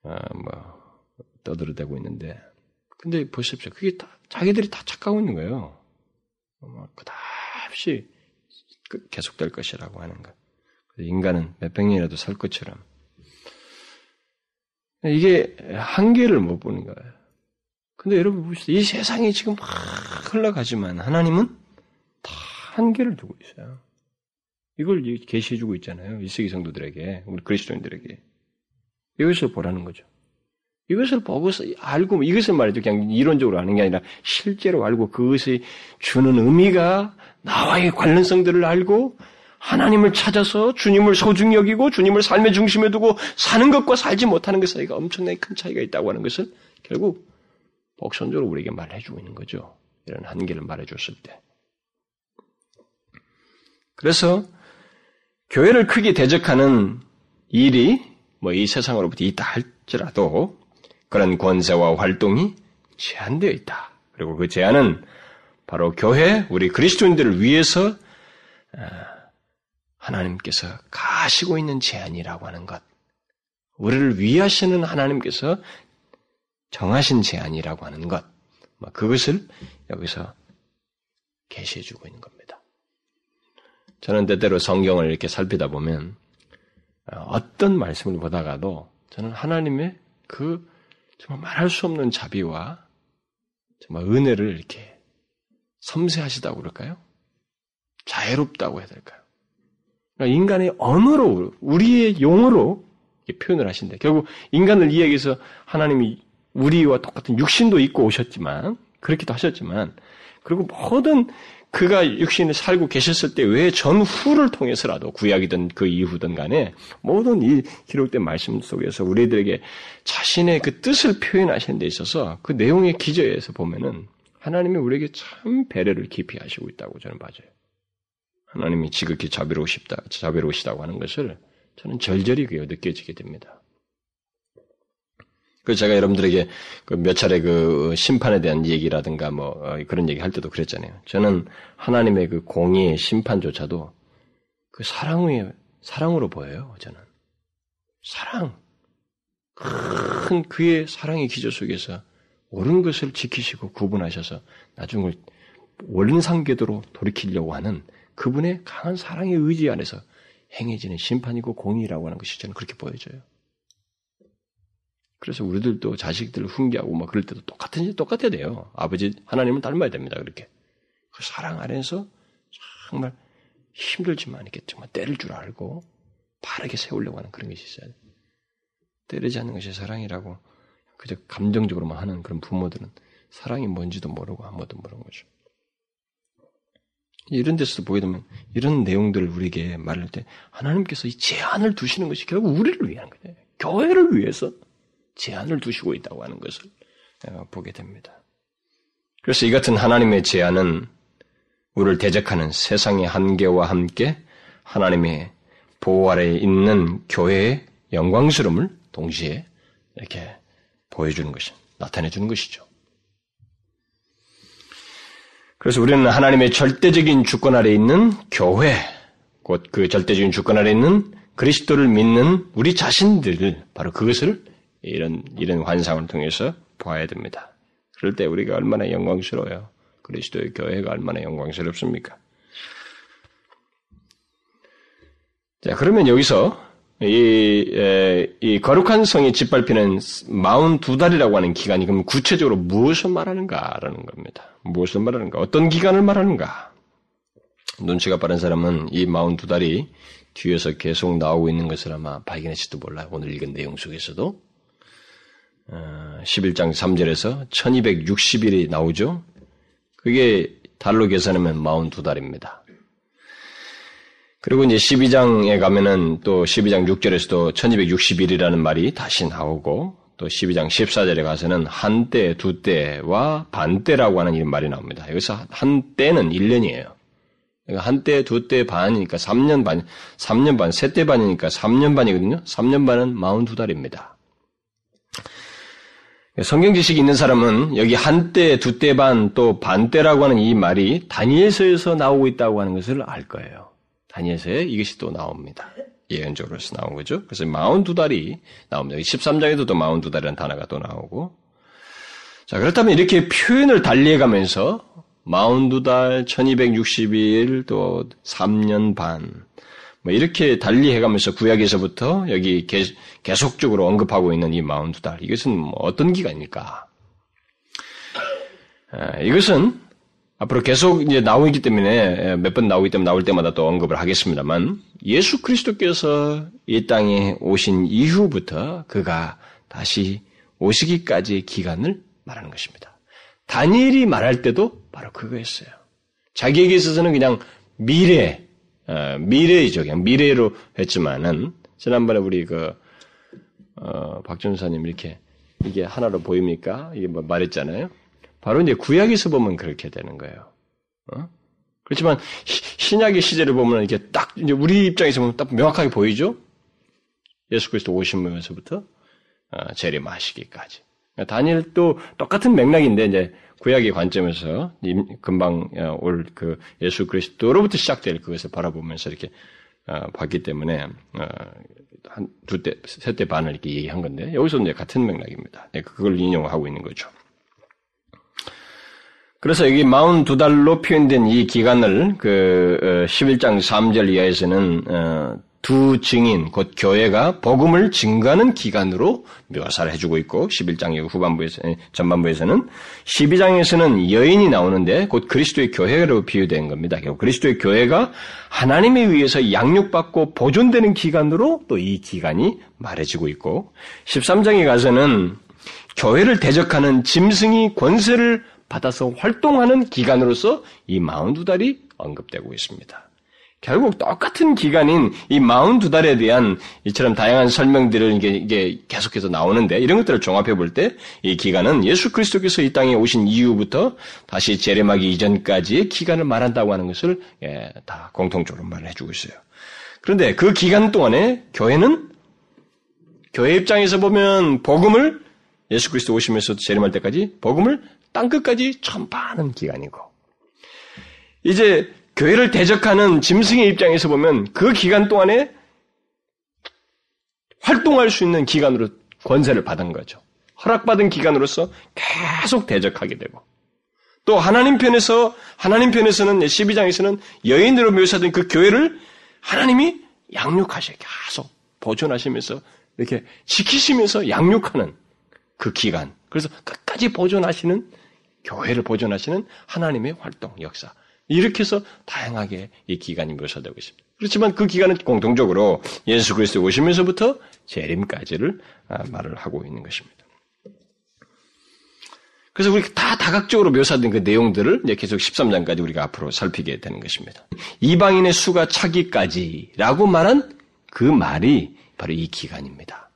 Speaker 1: 아 뭐 떠들어대고 있는데, 근데 보십시오. 그게 다 자기들이 다 착각하고 있는 거예요. 뭐 그다없이 그 계속될 것이라고 하는 거. 인간은 몇백 년이라도 살 것처럼. 이게 한계를 못 보는 거예요. 근데 여러분 보시죠. 이 세상이 지금 막 흘러가지만 하나님은 다 한계를 두고 있어요. 이걸 계시해 주고 있잖아요. 이세기 성도들에게, 우리 그리스도인들에게. 이것을 보라는 거죠. 이것을 보고서 알고, 이것을 말이죠. 그냥 이론적으로 아는 게 아니라 실제로 알고 그것이 주는 의미가 나와의 관련성들을 알고 하나님을 찾아서 주님을 소중히 여기고 주님을 삶의 중심에 두고 사는 것과 살지 못하는 것 사이가 엄청나게 큰 차이가 있다고 하는 것을 결국 복선적으로 우리에게 말해주고 있는 거죠. 이런 한계를 말해줬을 때. 그래서 교회를 크게 대적하는 일이 뭐 이 세상으로부터 있다 할지라도 그런 권세와 활동이 제한되어 있다. 그리고 그 제한은 바로 교회, 우리 그리스도인들을 위해서 아, 하나님께서 가시고 있는 제한이라고 하는 것. 우리를 위하시는 하나님께서 정하신 제한이라고 하는 것, 뭐 그것을 여기서 계시해주고 있는 겁니다. 저는 때때로 성경을 이렇게 살피다 보면 어, 어떤 말씀을 보다가도 저는 하나님의 그 정말 말할 수 없는 자비와 정말 은혜를 이렇게 섬세하시다고 그럴까요? 자애롭다고 해야 될까요? 그러니까 인간의 언어로, 우리의 용어로 표현을 하신대. 결국 인간을 이야기해서 하나님이 우리와 똑같은 육신도 입고 오셨지만 그렇기도 하셨지만 그리고 모든 그가 육신을 살고 계셨을 때 왜 전후를 통해서라도 구약이든 그 이후든 간에 모든 이 기록된 말씀 속에서 우리들에게 자신의 그 뜻을 표현하시는 데 있어서 그 내용의 기저에서 보면은 하나님이 우리에게 참 배려를 깊이 하시고 있다고 저는 봐요. 하나님이 지극히 자비로우시다, 자비로우시다고 하는 것을 저는 절절히 그게 느껴지게 됩니다. 그 제가 여러분들에게 그 몇 차례 그 심판에 대한 얘기라든가 뭐 어, 그런 얘기 할 때도 그랬잖아요. 저는 하나님의 그 공의의 심판조차도 그 사랑의 사랑으로 보여요. 저는 사랑 큰 그의 사랑의 기조 속에서 옳은 것을 지키시고 구분하셔서 나중을 원상 궤도로 돌이키려고 하는 그분의 강한 사랑의 의지 안에서 행해지는 심판이고 공의라고 하는 것이 저는 그렇게 보여져요. 그래서 우리들도 자식들을 훈계하고 막 그럴 때도 똑같은 똑같아야 돼요. 아버지 하나님을 닮아야 됩니다. 그렇게 그 사랑 안에서 정말 힘들지만 이렇게 정말 때릴 줄 알고 바르게 세우려고 하는 그런 것이 있어야 돼. 때리지 않는 것이 사랑이라고 그저 감정적으로만 하는 그런 부모들은 사랑이 뭔지도 모르고 아무것도 모르는 거죠. 이런 데서도 보게 되면 이런 내용들을 우리에게 말할 때 하나님께서 이 제한을 두시는 것이 결국 우리를 위한 거예요. 교회를 위해서 제한을 두시고 있다고 하는 것을 보게 됩니다. 그래서 이 같은 하나님의 제한은 우리를 대적하는 세상의 한계와 함께 하나님의 보호 아래에 있는 교회의 영광스러움을 동시에 이렇게 보여주는 것이, 나타내 주는 것이죠. 그래서 우리는 하나님의 절대적인 주권 아래 있는 교회, 곧 그 절대적인 주권 아래 있는 그리스도를 믿는 우리 자신들, 바로 그것을 이런, 이런 환상을 통해서 보아야 됩니다. 그럴 때 우리가 얼마나 영광스러워요. 그리스도의 교회가 얼마나 영광스럽습니까? 자, 그러면 여기서 이, 에, 이 거룩한 성이 짓밟히는 마흔 두 달이라고 하는 기간이 그럼 구체적으로 무엇을 말하는가라는 겁니다. 무엇을 말하는가? 어떤 기간을 말하는가? 눈치가 빠른 사람은 이 마흔 두 달이 뒤에서 계속 나오고 있는 것을 아마 발견했을지도 몰라요. 오늘 읽은 내용 속에서도. 11장 어, 3절에서 1260일이 나오죠. 그게 달로 계산하면 42달입니다. 그리고 이제 12장에 가면은 또 12장 6절에서도 1260일이라는 말이 다시 나오고 또 12장 14절에 가서는 한때, 두때와 반때라고 하는 이런 말이 나옵니다. 여기서 한때는 1년이에요. 그러니까 한때, 두때 반이니까 3년 반, 3년 반, 세 때 반이니까 3년 반이거든요. 3년 반은 42달입니다. 성경 지식이 있는 사람은 여기 한때, 두때 반, 또 반때라고 하는 이 말이 다니엘서에서 나오고 있다고 하는 것을 알 거예요. 다니엘서에 이것이 또 나옵니다. 예언적으로서 나온 거죠. 그래서 42달이 나옵니다. 13장에도 또 42달이라는 단어가 또 나오고. 자, 그렇다면 이렇게 표현을 달리해가면서 42달, 1260일, 또 3년 반, 뭐 이렇게 달리 해가면서 구약에서부터 여기 계속적으로 언급하고 있는 이 마운드 달 이것은 뭐 어떤 기간일까? 아, 이것은 앞으로 계속 이제 나오기 때문에 몇 번 나오기 때문에 나올 때마다 또 언급을 하겠습니다만 예수 그리스도께서 이 땅에 오신 이후부터 그가 다시 오시기까지의 기간을 말하는 것입니다. 다니엘이 말할 때도 바로 그거였어요. 자기에게 있어서는 그냥 미래, 어, 미래이죠. 그냥 미래로 했지만은, 지난번에 우리 그, 어, 박준사님 이렇게, 이게 하나로 보입니까? 이게 뭐 말했잖아요. 바로 이제 구약에서 보면 그렇게 되는 거예요. 어? 그렇지만, 신약의 시제를 보면 이게 딱, 이제 우리 입장에서 보면 딱 명확하게 보이죠? 예수 그리스도 오신면서부터 어, 재림하시기까지. 다니엘도 똑같은 맥락인데, 이제 구약의 관점에서 금방 어, 올그 예수 그리스도로부터 시작될 그것을 바라보면서 이렇게 어, 봤기 때문에 어, 한두 때, 세 때 반을 이렇게 얘기한 건데 여기서 이제 같은 맥락입니다. 네, 그걸 인용하고 있는 거죠. 그래서 여기 42달로 표현된 이 기간을 그 11장 3절 이하에서는 두 증인, 곧 교회가 복음을 증거하는 기간으로 묘사를 해주고 있고, 11장 후반부에서, 전반부에서는, 12장에서는 여인이 나오는데, 곧 그리스도의 교회로 비유된 겁니다. 그리스도의 교회가 하나님에 의해서 양육받고 보존되는 기간으로 또 이 기간이 말해지고 있고, 13장에 가서는 교회를 대적하는 짐승이 권세를 받아서 활동하는 기간으로서 이 42달이 언급되고 있습니다. 결국 똑같은 기간인 이 42달에 대한 이처럼 다양한 설명들을 이게, 계속해서 나오는데 이런 것들을 종합해 볼 때 이 기간은 예수 그리스도께서 이 땅에 오신 이후부터 다시 재림하기 이전까지의 기간을 말한다고 하는 것을 예, 다 공통적으로 말을 해주고 있어요. 그런데 그 기간 동안에 교회는 교회 입장에서 보면 복음을 예수 그리스도 오시면서 재림할 때까지 복음을 땅 끝까지 전파하는 기간이고 이제 교회를 대적하는 짐승의 입장에서 보면 그 기간 동안에 활동할 수 있는 기간으로 권세를 받은 거죠. 허락받은 기간으로서 계속 대적하게 되고 또 하나님 편에서 하나님 편에서는 12장에서는 여인으로 묘사된 그 교회를 하나님이 양육하셔 계속 보존하시면서 이렇게 지키시면서 양육하는 그 기간. 그래서 끝까지 보존하시는 교회를 보존하시는 하나님의 활동 역사. 이렇게 해서 다양하게 이 기간이 묘사되고 있습니다. 그렇지만 그 기간은 공통적으로 예수 그리스도 오시면서부터 재림까지를 아, 말을 하고 있는 것입니다. 그래서 우리 다 다각적으로 묘사된 그 내용들을 이제 계속 13장까지 우리가 앞으로 살피게 되는 것입니다. 이방인의 수가 차기까지라고 말한 그 말이 바로 이 기간입니다.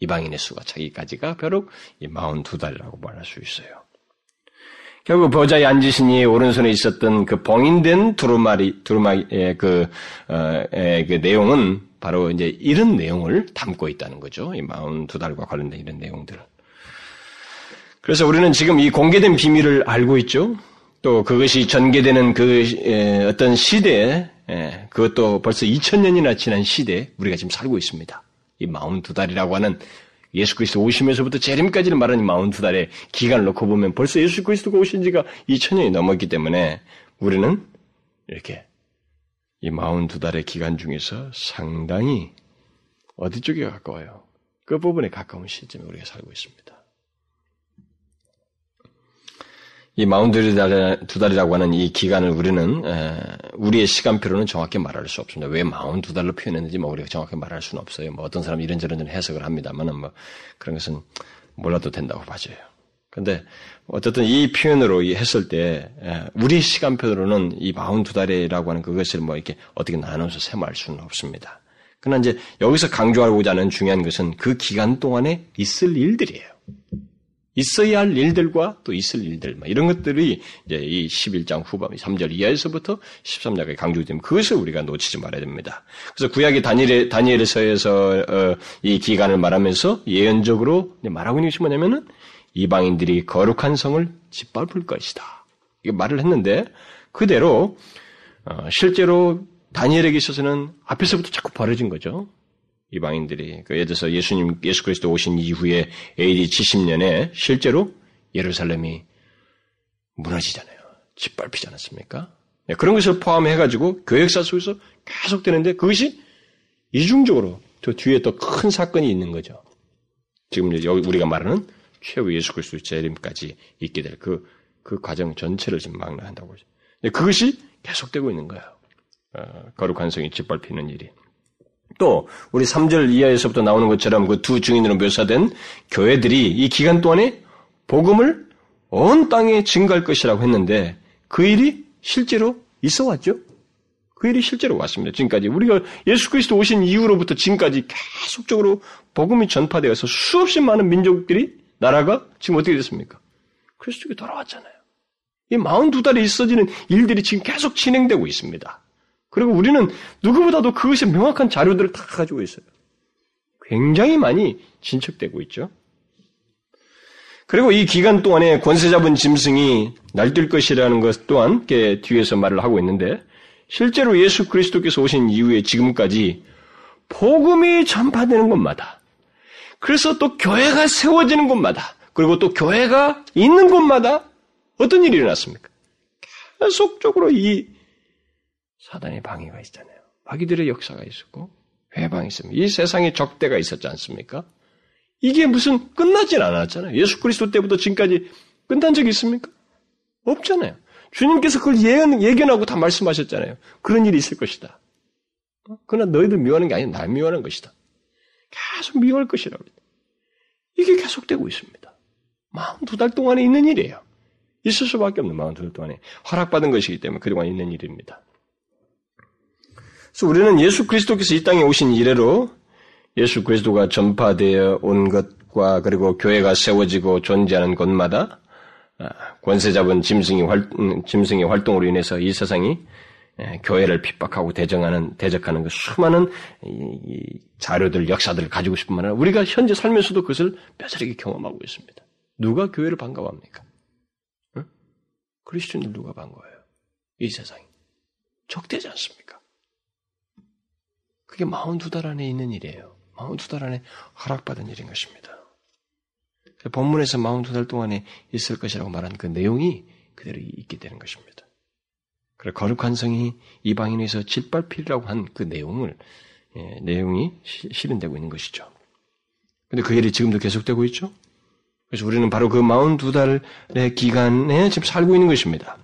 Speaker 1: 이방인의 수가 차기까지가 바로 이 42달이라고 말할 수 있어요. 결국 보좌에 앉으신 이의 오른손에 있었던 그 봉인된 두루마리, 두루마리의 그, 어, 그 내용은 바로 이제 이런 내용을 담고 있다는 거죠. 이 42달과 관련된 이런 내용들을. 그래서 우리는 지금 이 공개된 비밀을 알고 있죠. 또 그것이 전개되는 그 어떤 시대에 그것도 벌써 2000년이나 지난 시대에 우리가 지금 살고 있습니다. 이 42달이라고 하는 예수 그리스도 오시면서부터 재림까지를 말하는 42달의 기간을 놓고 보면 벌써 예수 그리스도가 오신 지가 2000년이 넘었기 때문에 우리는 이렇게 이 42달의 기간 중에서 상당히 어디 쪽에 가까워요? 그 부분에 가까운 시점에 우리가 살고 있습니다. 이 마흔두 달이라고 하는 이 기간을 우리는 우리의 시간표로는 정확히 말할 수 없습니다. 왜 마흔두 달로 표현했는지 뭐 우리가 정확히 말할 수는 없어요. 뭐 어떤 사람 이런저런 해석을 합니다만은 뭐 그런 것은 몰라도 된다고 봐져요. 근데 어쨌든 이 표현으로 했을 때 우리 시간표로는 이 마운드 두 달이라고 하는 그것을 뭐 이렇게 어떻게 나눠서 셈할 수는 없습니다. 그러나 이제 여기서 강조하고자 하는 중요한 것은 그 기간 동안에 있을 일들이에요. 있어야 할 일들과 또 있을 일들, 이런 것들이 이제 이 11장 후반, 3절 이하에서부터 13장까지 강조되면 그것을 우리가 놓치지 말아야 됩니다. 그래서 구약의 다니엘, 다니엘서에서 어, 이 기간을 말하면서 예언적으로 말하고 있는 것이 뭐냐면은 이방인들이 거룩한 성을 짓밟을 것이다. 이게 말을 했는데 그대로 어, 실제로 다니엘에게 있어서는 앞에서부터 자꾸 벌어진 거죠. 이방인들이 그 예를 들어서 예수님 예수 그리스도 오신 이후에 AD 70년에 실제로 예루살렘이 무너지잖아요. 짓밟히지 않았습니까? 네, 그런 것을 포함해 가지고 교회 역사 속에서 계속되는데 그것이 이중적으로 저 뒤에 또큰 사건이 있는 거죠. 지금 여기 우리가 말하는 최후 예수 그리스도 재림까지 있게 될 그그 그 과정 전체를 지금 망라한다고. 네, 그것이 계속되고 있는 거예요. 어, 거룩한 성이 짓밟히는 일이. 또 우리 3절 이하에서부터 나오는 것처럼 그 두 증인으로 묘사된 교회들이 이 기간 동안에 복음을 온 땅에 증가할 것이라고 했는데 그 일이 실제로 있어 왔죠? 그 일이 실제로 왔습니다. 지금까지 우리가 예수 그리스도 오신 이후로부터 지금까지 계속적으로 복음이 전파되어서 수없이 많은 민족들이 나라가 지금 어떻게 됐습니까? 그리스도께 돌아왔잖아요. 이 42달에 있어지는 일들이 지금 계속 진행되고 있습니다. 그리고 우리는 누구보다도 그것의 명확한 자료들을 다 가지고 있어요. 굉장히 많이 진척되고 있죠. 그리고 이 기간 동안에 권세 잡은 짐승이 날뛸 것이라는 것 또한 뒤에서 말을 하고 있는데 실제로 예수 그리스도께서 오신 이후에 지금까지 복음이 전파되는 곳마다 그래서 또 교회가 세워지는 곳마다 그리고 또 교회가 있는 곳마다 어떤 일이 일어났습니까? 계속적으로 이 사단의 방해가 있잖아요. 마귀들의 역사가 있었고 회방이 있습니다. 이 세상에 적대가 있었지 않습니까? 이게 무슨 끝나진 않았잖아요. 예수 그리스도 때부터 지금까지 끝난 적이 있습니까? 없잖아요. 주님께서 그걸 예언, 예견하고 다 말씀하셨잖아요. 그런 일이 있을 것이다. 그러나 너희들 미워하는 게 아니라 나 미워하는 것이다. 계속 미워할 것이라고. 이게 계속되고 있습니다. 마음 두달 동안에 있는 일이에요. 있을 수밖에 없는 42달 동안에 허락받은 것이기 때문에 그동안 있는 일입니다. 그래서 우리는 예수 그리스도께서 이 땅에 오신 이래로 예수 그리스도가 전파되어 온 것과 그리고 교회가 세워지고 존재하는 곳마다 아, 권세 잡은 짐승의, 활, 음, 짐승의 활동으로 인해서 이 세상이 예, 교회를 핍박하고 대정하는, 대적하는 그 수많은 이, 자료들, 역사들을 가지고 싶은 만은 우리가 현재 살면서도 그것을 뼈저리게 경험하고 있습니다. 누가 교회를 반가워합니까? 응? 그리스도인들 누가 반가워요? 이 세상이. 적대지 않습니까? 그게 42달 안에 있는 일이에요. 42달 안에 허락받은 일인 것입니다. 본문에서 42달 동안에 있을 것이라고 말한 그 내용이 그대로 있게 되는 것입니다. 그래 거룩한 성이 이방인에서 짓밟히라고 한 그 내용을 예, 내용이 시, 실현되고 있는 것이죠. 근데 그 일이 지금도 계속되고 있죠. 그래서 우리는 바로 그 42달의 기간에 지금 살고 있는 것입니다.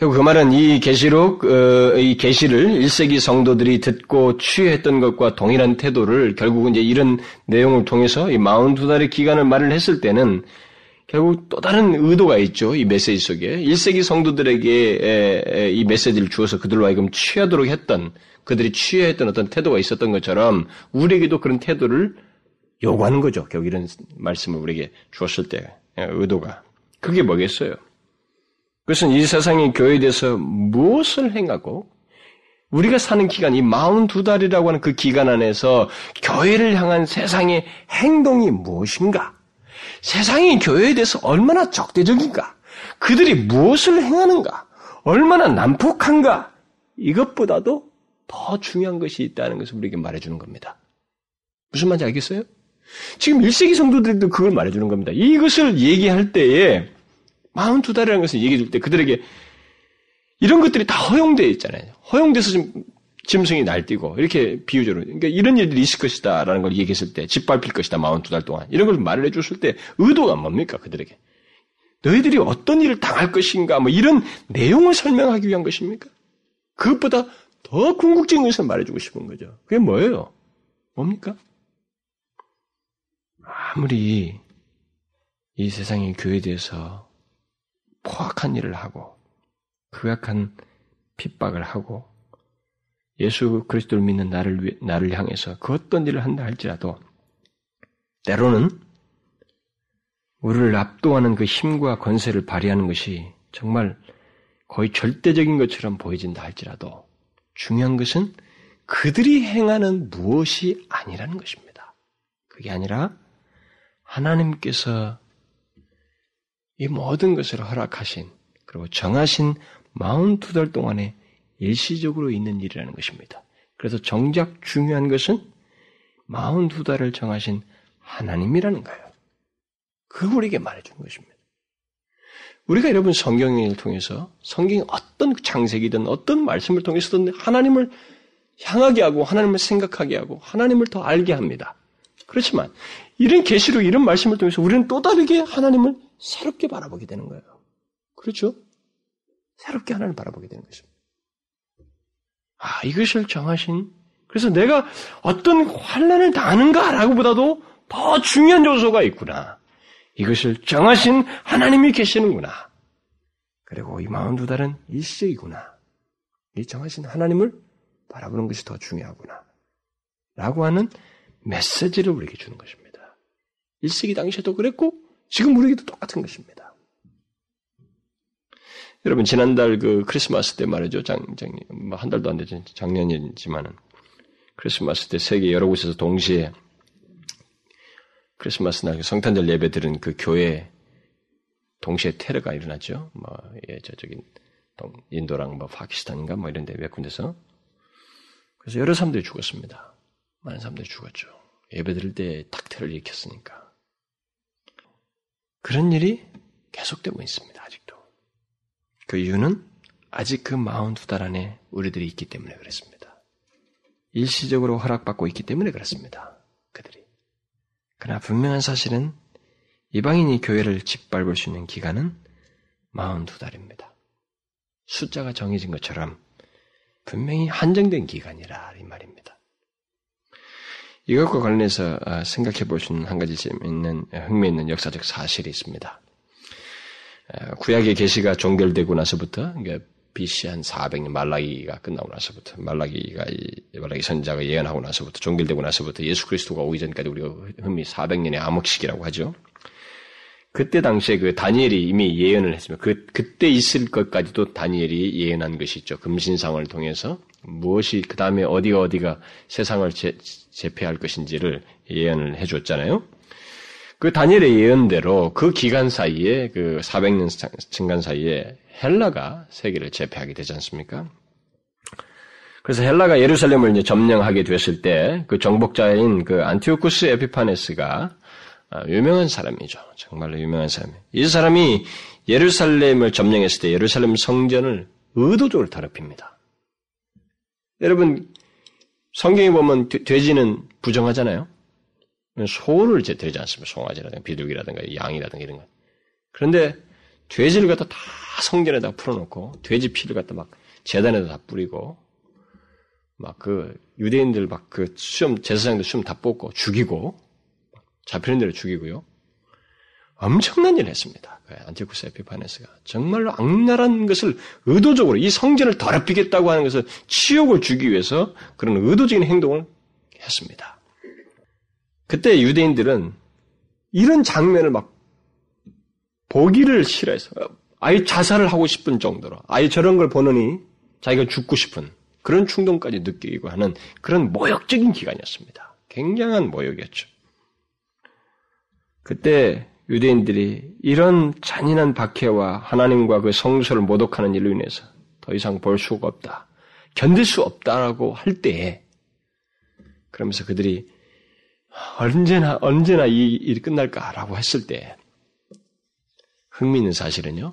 Speaker 1: 결국 그 말은 이 계시록 어, 이 계시를 1세기 성도들이 듣고 취했던 것과 동일한 태도를 결국은 이제 이런 내용을 통해서 이 42달의 기간을 말을 했을 때는 결국 또 다른 의도가 있죠. 이 메시지 속에 1세기 성도들에게 이 메시지를 주어서 그들로 하여금 취하도록 했던 그들이 취했던 어떤 태도가 있었던 것처럼 우리에게도 그런 태도를 요구하는 거죠. 결국 이런 말씀을 우리에게 주었을 때 의도가 그게 뭐겠어요? 그것은 이 세상의 교회에 대해서 무엇을 행하고 우리가 사는 기간, 이 42달이라고 하는 그 기간 안에서 교회를 향한 세상의 행동이 무엇인가? 세상이 교회에 대해서 얼마나 적대적인가? 그들이 무엇을 행하는가? 얼마나 난폭한가? 이것보다도 더 중요한 것이 있다는 것을 우리에게 말해주는 겁니다. 무슨 말인지 알겠어요? 지금 1세기 성도들도 그걸 말해주는 겁니다. 이것을 얘기할 때에 42달이라는 것을 얘기해 줄 때 그들에게 이런 것들이 다 허용되어 있잖아요. 허용돼서 좀 짐승이 날뛰고 이렇게 비유적으로 그러니까 이런 일들이 있을 것이다라는 걸 얘기했을 때 짓밟힐 것이다 42달 동안 이런 걸 말을 해줬을 때 의도가 뭡니까 그들에게 너희들이 어떤 일을 당할 것인가 뭐 이런 내용을 설명하기 위한 것입니까? 그것보다 더 궁극적인 것을 말해주고 싶은 거죠. 그게 뭐예요? 뭡니까? 아무리 이 세상의 교회에 대해서 포악한 일을 하고 극악한 핍박을 하고 예수 그리스도를 믿는 나를 나를 향해서 그 어떤 일을 한다 할지라도 때로는 우리를 압도하는 그 힘과 권세를 발휘하는 것이 정말 거의 절대적인 것처럼 보여진다 할지라도 중요한 것은 그들이 행하는 무엇이 아니라는 것입니다. 그게 아니라 하나님께서 이 모든 것을 허락하신 그리고 정하신 42달 동안에 일시적으로 있는 일이라는 것입니다. 그래서 정작 중요한 것은 42달을 정하신 하나님이라는 거예요. 그걸 우리에게 말해주는 것입니다. 우리가 여러분 성경을 통해서 성경의 어떤 장색이든 어떤 말씀을 통해서든 하나님을 향하게 하고 하나님을 생각하게 하고 하나님을 더 알게 합니다. 그렇지만 이런 계시로 이런 말씀을 통해서 우리는 또 다르게 하나님을 새롭게 바라보게 되는 거예요. 그렇죠? 새롭게 하나님을 바라보게 되는 것입니다. 아, 이것을 정하신 그래서 내가 어떤 환란을 당하는가라고 보다도 더 중요한 요소가 있구나. 이것을 정하신 하나님이 계시는구나. 그리고 이 마흔 두 달은 일시적이구나. 이 정하신 하나님을 바라보는 것이 더 중요하구나. 라고 하는 메시지를 우리에게 주는 것입니다. 일세기 당시에도 그랬고 지금 우리에게도 똑같은 것입니다. 여러분 지난달 그 크리스마스 때 말이죠. 장, 장, 뭐한 달도 안 되죠. 작년이지만은 크리스마스 때 세계 여러 곳에서 동시에 크리스마스 날그 성탄절 예배 드린 그 교회 동시에 테러가 일어났죠. 뭐, 예, 저쪽인 인도랑 뭐 파키스탄인가 뭐 이런 데 몇 군데서. 그래서 여러 사람들이 죽었습니다. 많은 사람들이 죽었죠. 예배 드릴 때 탁 테러를 일으켰으니까. 그런 일이 계속되고 있습니다. 아직도. 그 이유는 아직 그 마흔 두 달 안에 우리들이 있기 때문에 그렇습니다. 일시적으로 허락받고 있기 때문에 그렇습니다. 그들이. 그러나 분명한 사실은 이방인이 교회를 짓밟을 수 있는 기간은 마흔 두 달입니다. 숫자가 정해진 것처럼 분명히 한정된 기간이라 이 말입니다. 이것과 관련해서 아, 생각해 있는 한 가지 재미있는 흥미있는 역사적 사실이 있습니다. 구약의 계시가 종결되고 나서부터 그러니까 BC 한 400년 말라기가 끝나고 나서부터 말라기가 말라기 선자가 예언하고 나서부터 종결되고 나서부터 예수 그리스도가 오기 전까지 우리가 흔히 400년의 암흑시기라고 하죠. 그때 당시에 그 다니엘이 이미 예언을 했으면 그 그때 있을 것까지도 다니엘이 예언한 것이 있죠. 금신상을 통해서 무엇이 그 다음에 어디가 어디가 세상을 제, 재패할 것인지를 예언을 해줬잖아요. 그 다니엘의 예언대로 그 기간 사이에 그 400년 증간 사이에 헬라가 세계를 제패하게 되지 않습니까? 그래서 헬라가 예루살렘을 이제 점령하게 됐을 때 그 정복자인 그 안티오쿠스 에피파네스가 아, 유명한 사람이죠. 정말로 유명한 사람이. 이 사람이 예루살렘을 점령했을 때 예루살렘 성전을 의도적으로 더럽힙니다. 여러분 성경에 보면 돼지는 부정하잖아요. 소를 이제 드리지 않습니다. 송아지라든가 비둘기라든가 양이라든가 이런 거. 그런데 돼지를 갖다 다 성전에다 풀어놓고 돼지 피를 갖다 막 재단에다 다 뿌리고 막 그 유대인들 막 그 수염 제사장들 수염 다 뽑고 죽이고 잡히는 대로 죽이고요. 엄청난 일을 했습니다. 그 안티쿠스 에피파네스가 정말로 악랄한 것을 의도적으로 이 성전을 더럽히겠다고 하는 것을 치욕을 주기 위해서 그런 의도적인 행동을 했습니다. 그때 유대인들은 이런 장면을 막 보기를 싫어해서 아예 자살을 하고 싶은 정도로 아예 저런 걸 보느니 자기가 죽고 싶은 그런 충동까지 느끼고 하는 그런 모욕적인 기간이었습니다. 굉장한 모욕이었죠. 그때 유대인들이 이런 잔인한 박해와 하나님과 그 성소를 모독하는 일로 인해서 더 이상 볼 수가 없다. 견딜 수 없다라고 할 때에 그러면서 그들이 언제나 언제나 이 일이 끝날까라고 했을 때 흥미있는 사실은요.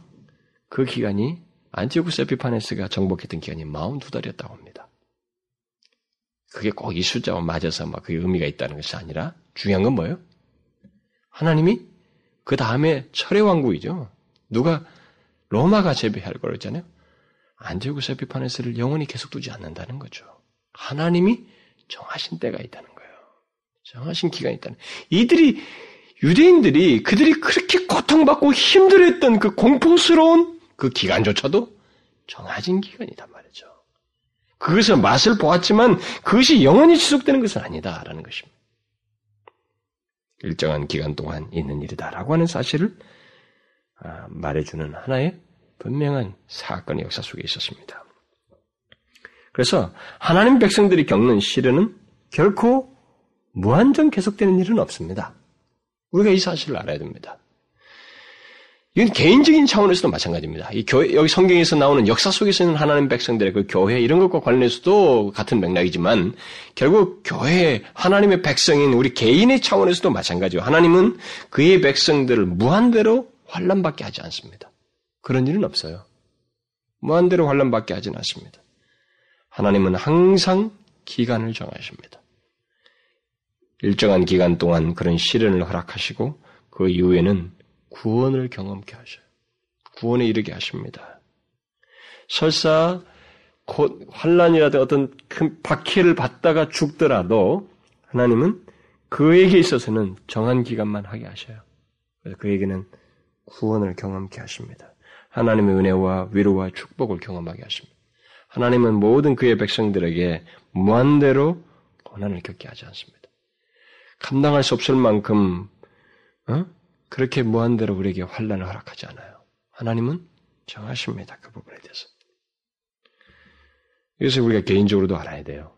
Speaker 1: 그 기간이 안티오쿠스 에피파네스가 정복했던 기간이 42달이었다고 합니다. 그게 꼭 이 숫자와 맞아서 막 그게 의미가 있다는 것이 아니라 중요한 건 뭐예요? 하나님이 그 다음에 철의 왕국이죠. 누가 로마가 제비할 거랬잖아요. 안티오쿠스 에피파네스를 영원히 계속 두지 않는다는 거죠. 하나님이 정하신 때가 있다는 거예요. 정하신 기간이 있다는. 이들이 유대인들이 그들이 그렇게 고통받고 힘들었던 그 공포스러운 그 기간조차도 정해진 기간이단 말이죠. 그것을 맛을 보았지만 그것이 영원히 지속되는 것은 아니다라는 것입니다. 일정한 기간 동안 있는 일이다라고 하는 사실을 아, 말해주는 하나의 분명한 사건의 역사 속에 있었습니다. 그래서 하나님 백성들이 겪는 시련은 결코 무한정 계속되는 일은 없습니다. 우리가 이 사실을 알아야 됩니다. 이건 개인적인 차원에서도 마찬가지입니다. 이 교회, 여기 성경에서 나오는 역사 속에서 있는 하나님 백성들의 그 교회, 이런 것과 관련해서도 같은 맥락이지만, 결국 교회, 하나님의 백성인 우리 개인의 차원에서도 마찬가지요. 하나님은 그의 백성들을 무한대로 환란받게 하지 않습니다. 그런 일은 없어요. 무한대로 환란받게 하지는 않습니다. 하나님은 항상 기간을 정하십니다. 일정한 기간 동안 그런 시련을 허락하시고 그 이후에는 구원을 경험케 하셔요. 구원에 이르게 하십니다. 설사 곧 환란이라든 어떤 큰 박해를 받다가 죽더라도 하나님은 그에게 있어서는 정한 기간만 하게 하셔요. 그래서 그에게는 구원을 경험케 하십니다. 하나님의 은혜와 위로와 축복을 경험하게 하십니다. 하나님은 모든 그의 백성들에게 무한대로 고난을 겪게 하지 않습니다. 감당할 수 없을 만큼 어? 그렇게 무한대로 우리에게 환란을 허락하지 않아요. 하나님은 정하십니다. 그 부분에 대해서. 이것을 우리가 개인적으로도 알아야 돼요.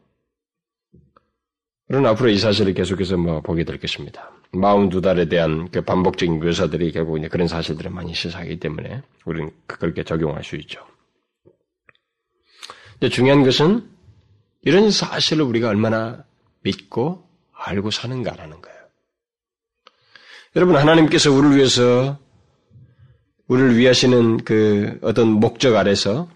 Speaker 1: 그러나 앞으로 이 사실을 계속해서 뭐 보게 될 것입니다. 42달에 대한 그 반복적인 묘사들이 결국 이제 그런 사실들을 많이 시사하기 때문에 우리는 그렇게 적용할 수 있죠. 근데 중요한 것은 이런 사실을 우리가 얼마나 믿고 알고 사는가라는 거예요. 여러분, 하나님께서 우리를 위해서, 우리를 위하시는 그 어떤 목적 아래서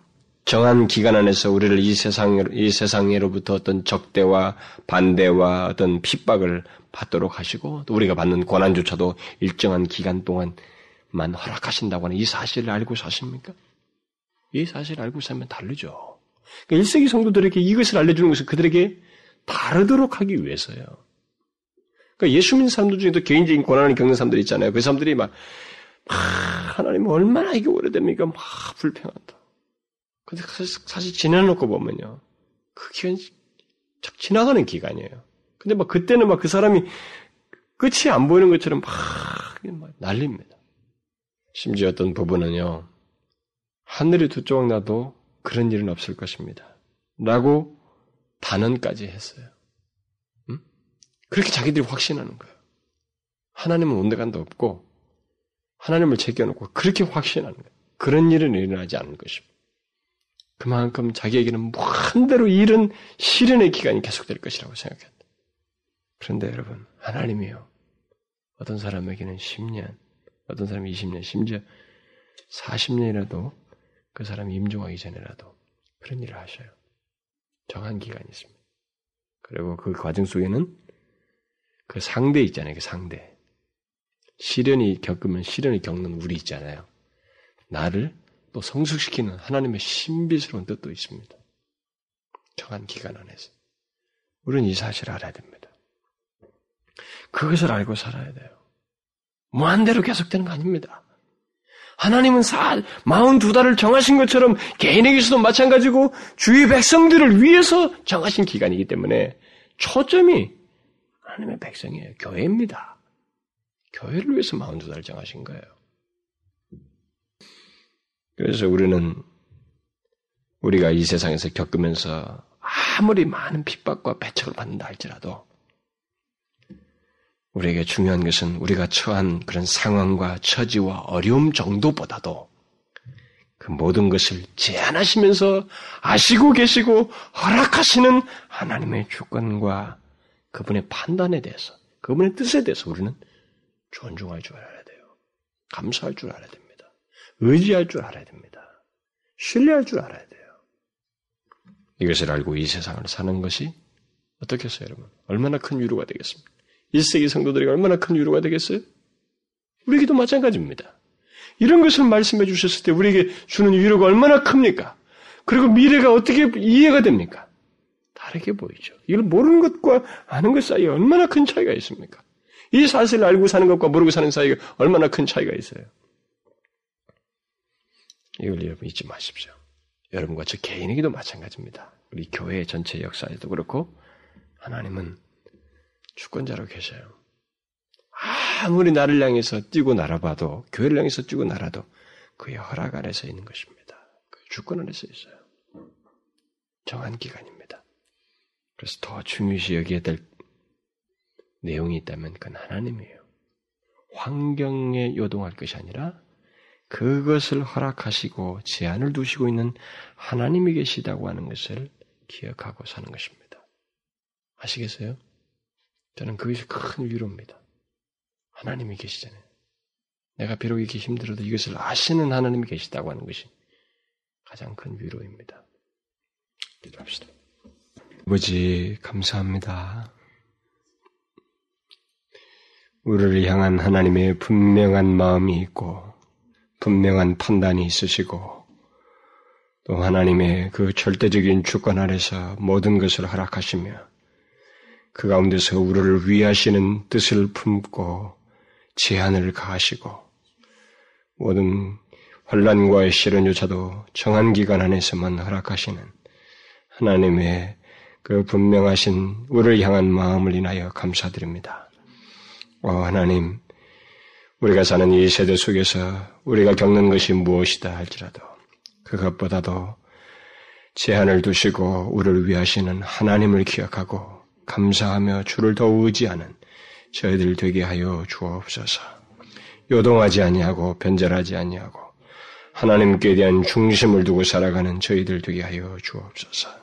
Speaker 1: 정한 기간 안에서 우리를 이 세상, 이 세상으로부터 어떤 적대와 반대와 어떤 핍박을 받도록 하시고, 또 우리가 받는 고난조차도 일정한 기간 동안만 허락하신다고 하는 이 사실을 알고 사십니까? 이 사실을 알고 살면 다르죠. 그러니까 1세기 성도들에게 이것을 알려주는 것은 그들에게 다르도록 하기 위해서요. 그러니까 예수 믿는 사람들 중에도 개인적인 고난을 겪는 사람들이 있잖아요. 그 사람들이 막 막 하나님 얼마나 이게 오래됩니까? 막 불평한다. 근데 사실 지나놓고 보면요. 그 기간이 쫙 지나가는 기간이에요. 근데 막 그때는 막 그 사람이 끝이 안 보이는 것처럼 막, 막 날립니다. 심지어 어떤 부분은요. 하늘이 두 조각 나도 그런 일은 없을 것입니다. 라고 단언까지 했어요. 음? 그렇게 자기들이 확신하는 거예요. 하나님은 온데간도 없고 하나님을 제껴놓고 그렇게 확신하는 거예요. 그런 일은 일어나지 않을 것입니다. 그만큼 자기에게는 무한대로 이른 시련의 기간이 계속될 것이라고 생각했다. 그런데 여러분, 하나님이요. 어떤 사람에게는 10년, 어떤 사람이 20년, 심지어 40년이라도 그 사람이 임종하기 전에라도 그런 일을 하셔요. 정한 기간이 있습니다. 그리고 그 과정 속에는 그 상대 있잖아요. 그 상대. 시련이 겪으면 시련을 겪는 우리 있잖아요. 나를 또 성숙시키는 하나님의 신비스러운 뜻도 있습니다. 정한 기간 안에서. 우리는 이 사실을 알아야 됩니다. 그것을 알고 살아야 돼요. 무한대로 계속되는 거 아닙니다. 하나님은 사, 42달을 정하신 것처럼 개인에게서도 마찬가지고 주위 백성들을 위해서 정하신 기간이기 때문에 초점이 하나님의 백성이에요. 교회입니다. 교회를 위해서 42달을 정하신 거예요. 그래서 우리는 우리가 이 세상에서 겪으면서 아무리 많은 핍박과 배척을 받는다 할지라도 우리에게 중요한 것은 우리가 처한 그런 상황과 처지와 어려움 정도보다도 그 모든 것을 제한하시면서 아시고 계시고 허락하시는 하나님의 주권과 그분의 판단에 대해서, 그분의 뜻에 대해서 우리는 존중할 줄 알아야 돼요. 감사할 줄 알아야 됩니다. 의지할 줄 알아야 됩니다. 신뢰할 줄 알아야 돼요. 이것을 알고 이 세상을 사는 것이 어떻겠어요, 여러분? 얼마나 큰 위로가 되겠습니까? 1세기 성도들이 얼마나 큰 위로가 되겠어요? 우리에게도 마찬가지입니다. 이런 것을 말씀해 주셨을 때 우리에게 주는 위로가 얼마나 큽니까? 그리고 미래가 어떻게 이해가 됩니까? 다르게 보이죠. 이걸 모르는 것과 아는 것 사이에 얼마나 큰 차이가 있습니까? 이 사실을 알고 사는 것과 모르고 사는 사이가 얼마나 큰 차이가 있어요. 이걸 여러분 잊지 마십시오. 여러분과 저 개인에게도 마찬가지입니다. 우리 교회 전체 역사에도 그렇고 하나님은 주권자로 계셔요. 아무리 나를 향해서 뛰고 날아봐도, 교회를 향해서 뛰고 날아도 그의 허락 아래서 있는 것입니다. 그 주권 안에서 있어요. 정한 기간입니다. 그래서 더 중요시 여기에 될 내용이 있다면 그건 하나님이에요. 환경에 요동할 것이 아니라 그것을 허락하시고 제한을 두시고 있는 하나님이 계시다고 하는 것을 기억하고 사는 것입니다. 아시겠어요? 저는 그것이 큰 위로입니다. 하나님이 계시잖아요. 내가 비록 이렇게 힘들어도 이것을 아시는 하나님이 계시다고 하는 것이 가장 큰 위로입니다. 기도합시다. 아버지, 감사합니다. 우리를 향한 하나님의 분명한 마음이 있고, 분명한 판단이 있으시고, 또 하나님의 그 절대적인 주권 아래서 모든 것을 허락하시며, 그 가운데서 우리를 위하시는 뜻을 품고 제한을 가하시고 모든 환란과의 시련조차도 정한 기간 안에서만 허락하시는 하나님의 그 분명하신 우리를 향한 마음을 인하여 감사드립니다. 오 하나님, 우리가 사는 이 세대 속에서 우리가 겪는 것이 무엇이다 할지라도 그것보다도 제한을 두시고 우리를 위하시는 하나님을 기억하고 감사하며 주를 더 의지하는 저희들 되게 하여 주옵소서. 요동하지 아니하고 변절하지 아니하고 하나님께 대한 중심을 두고 살아가는 저희들 되게 하여 주옵소서.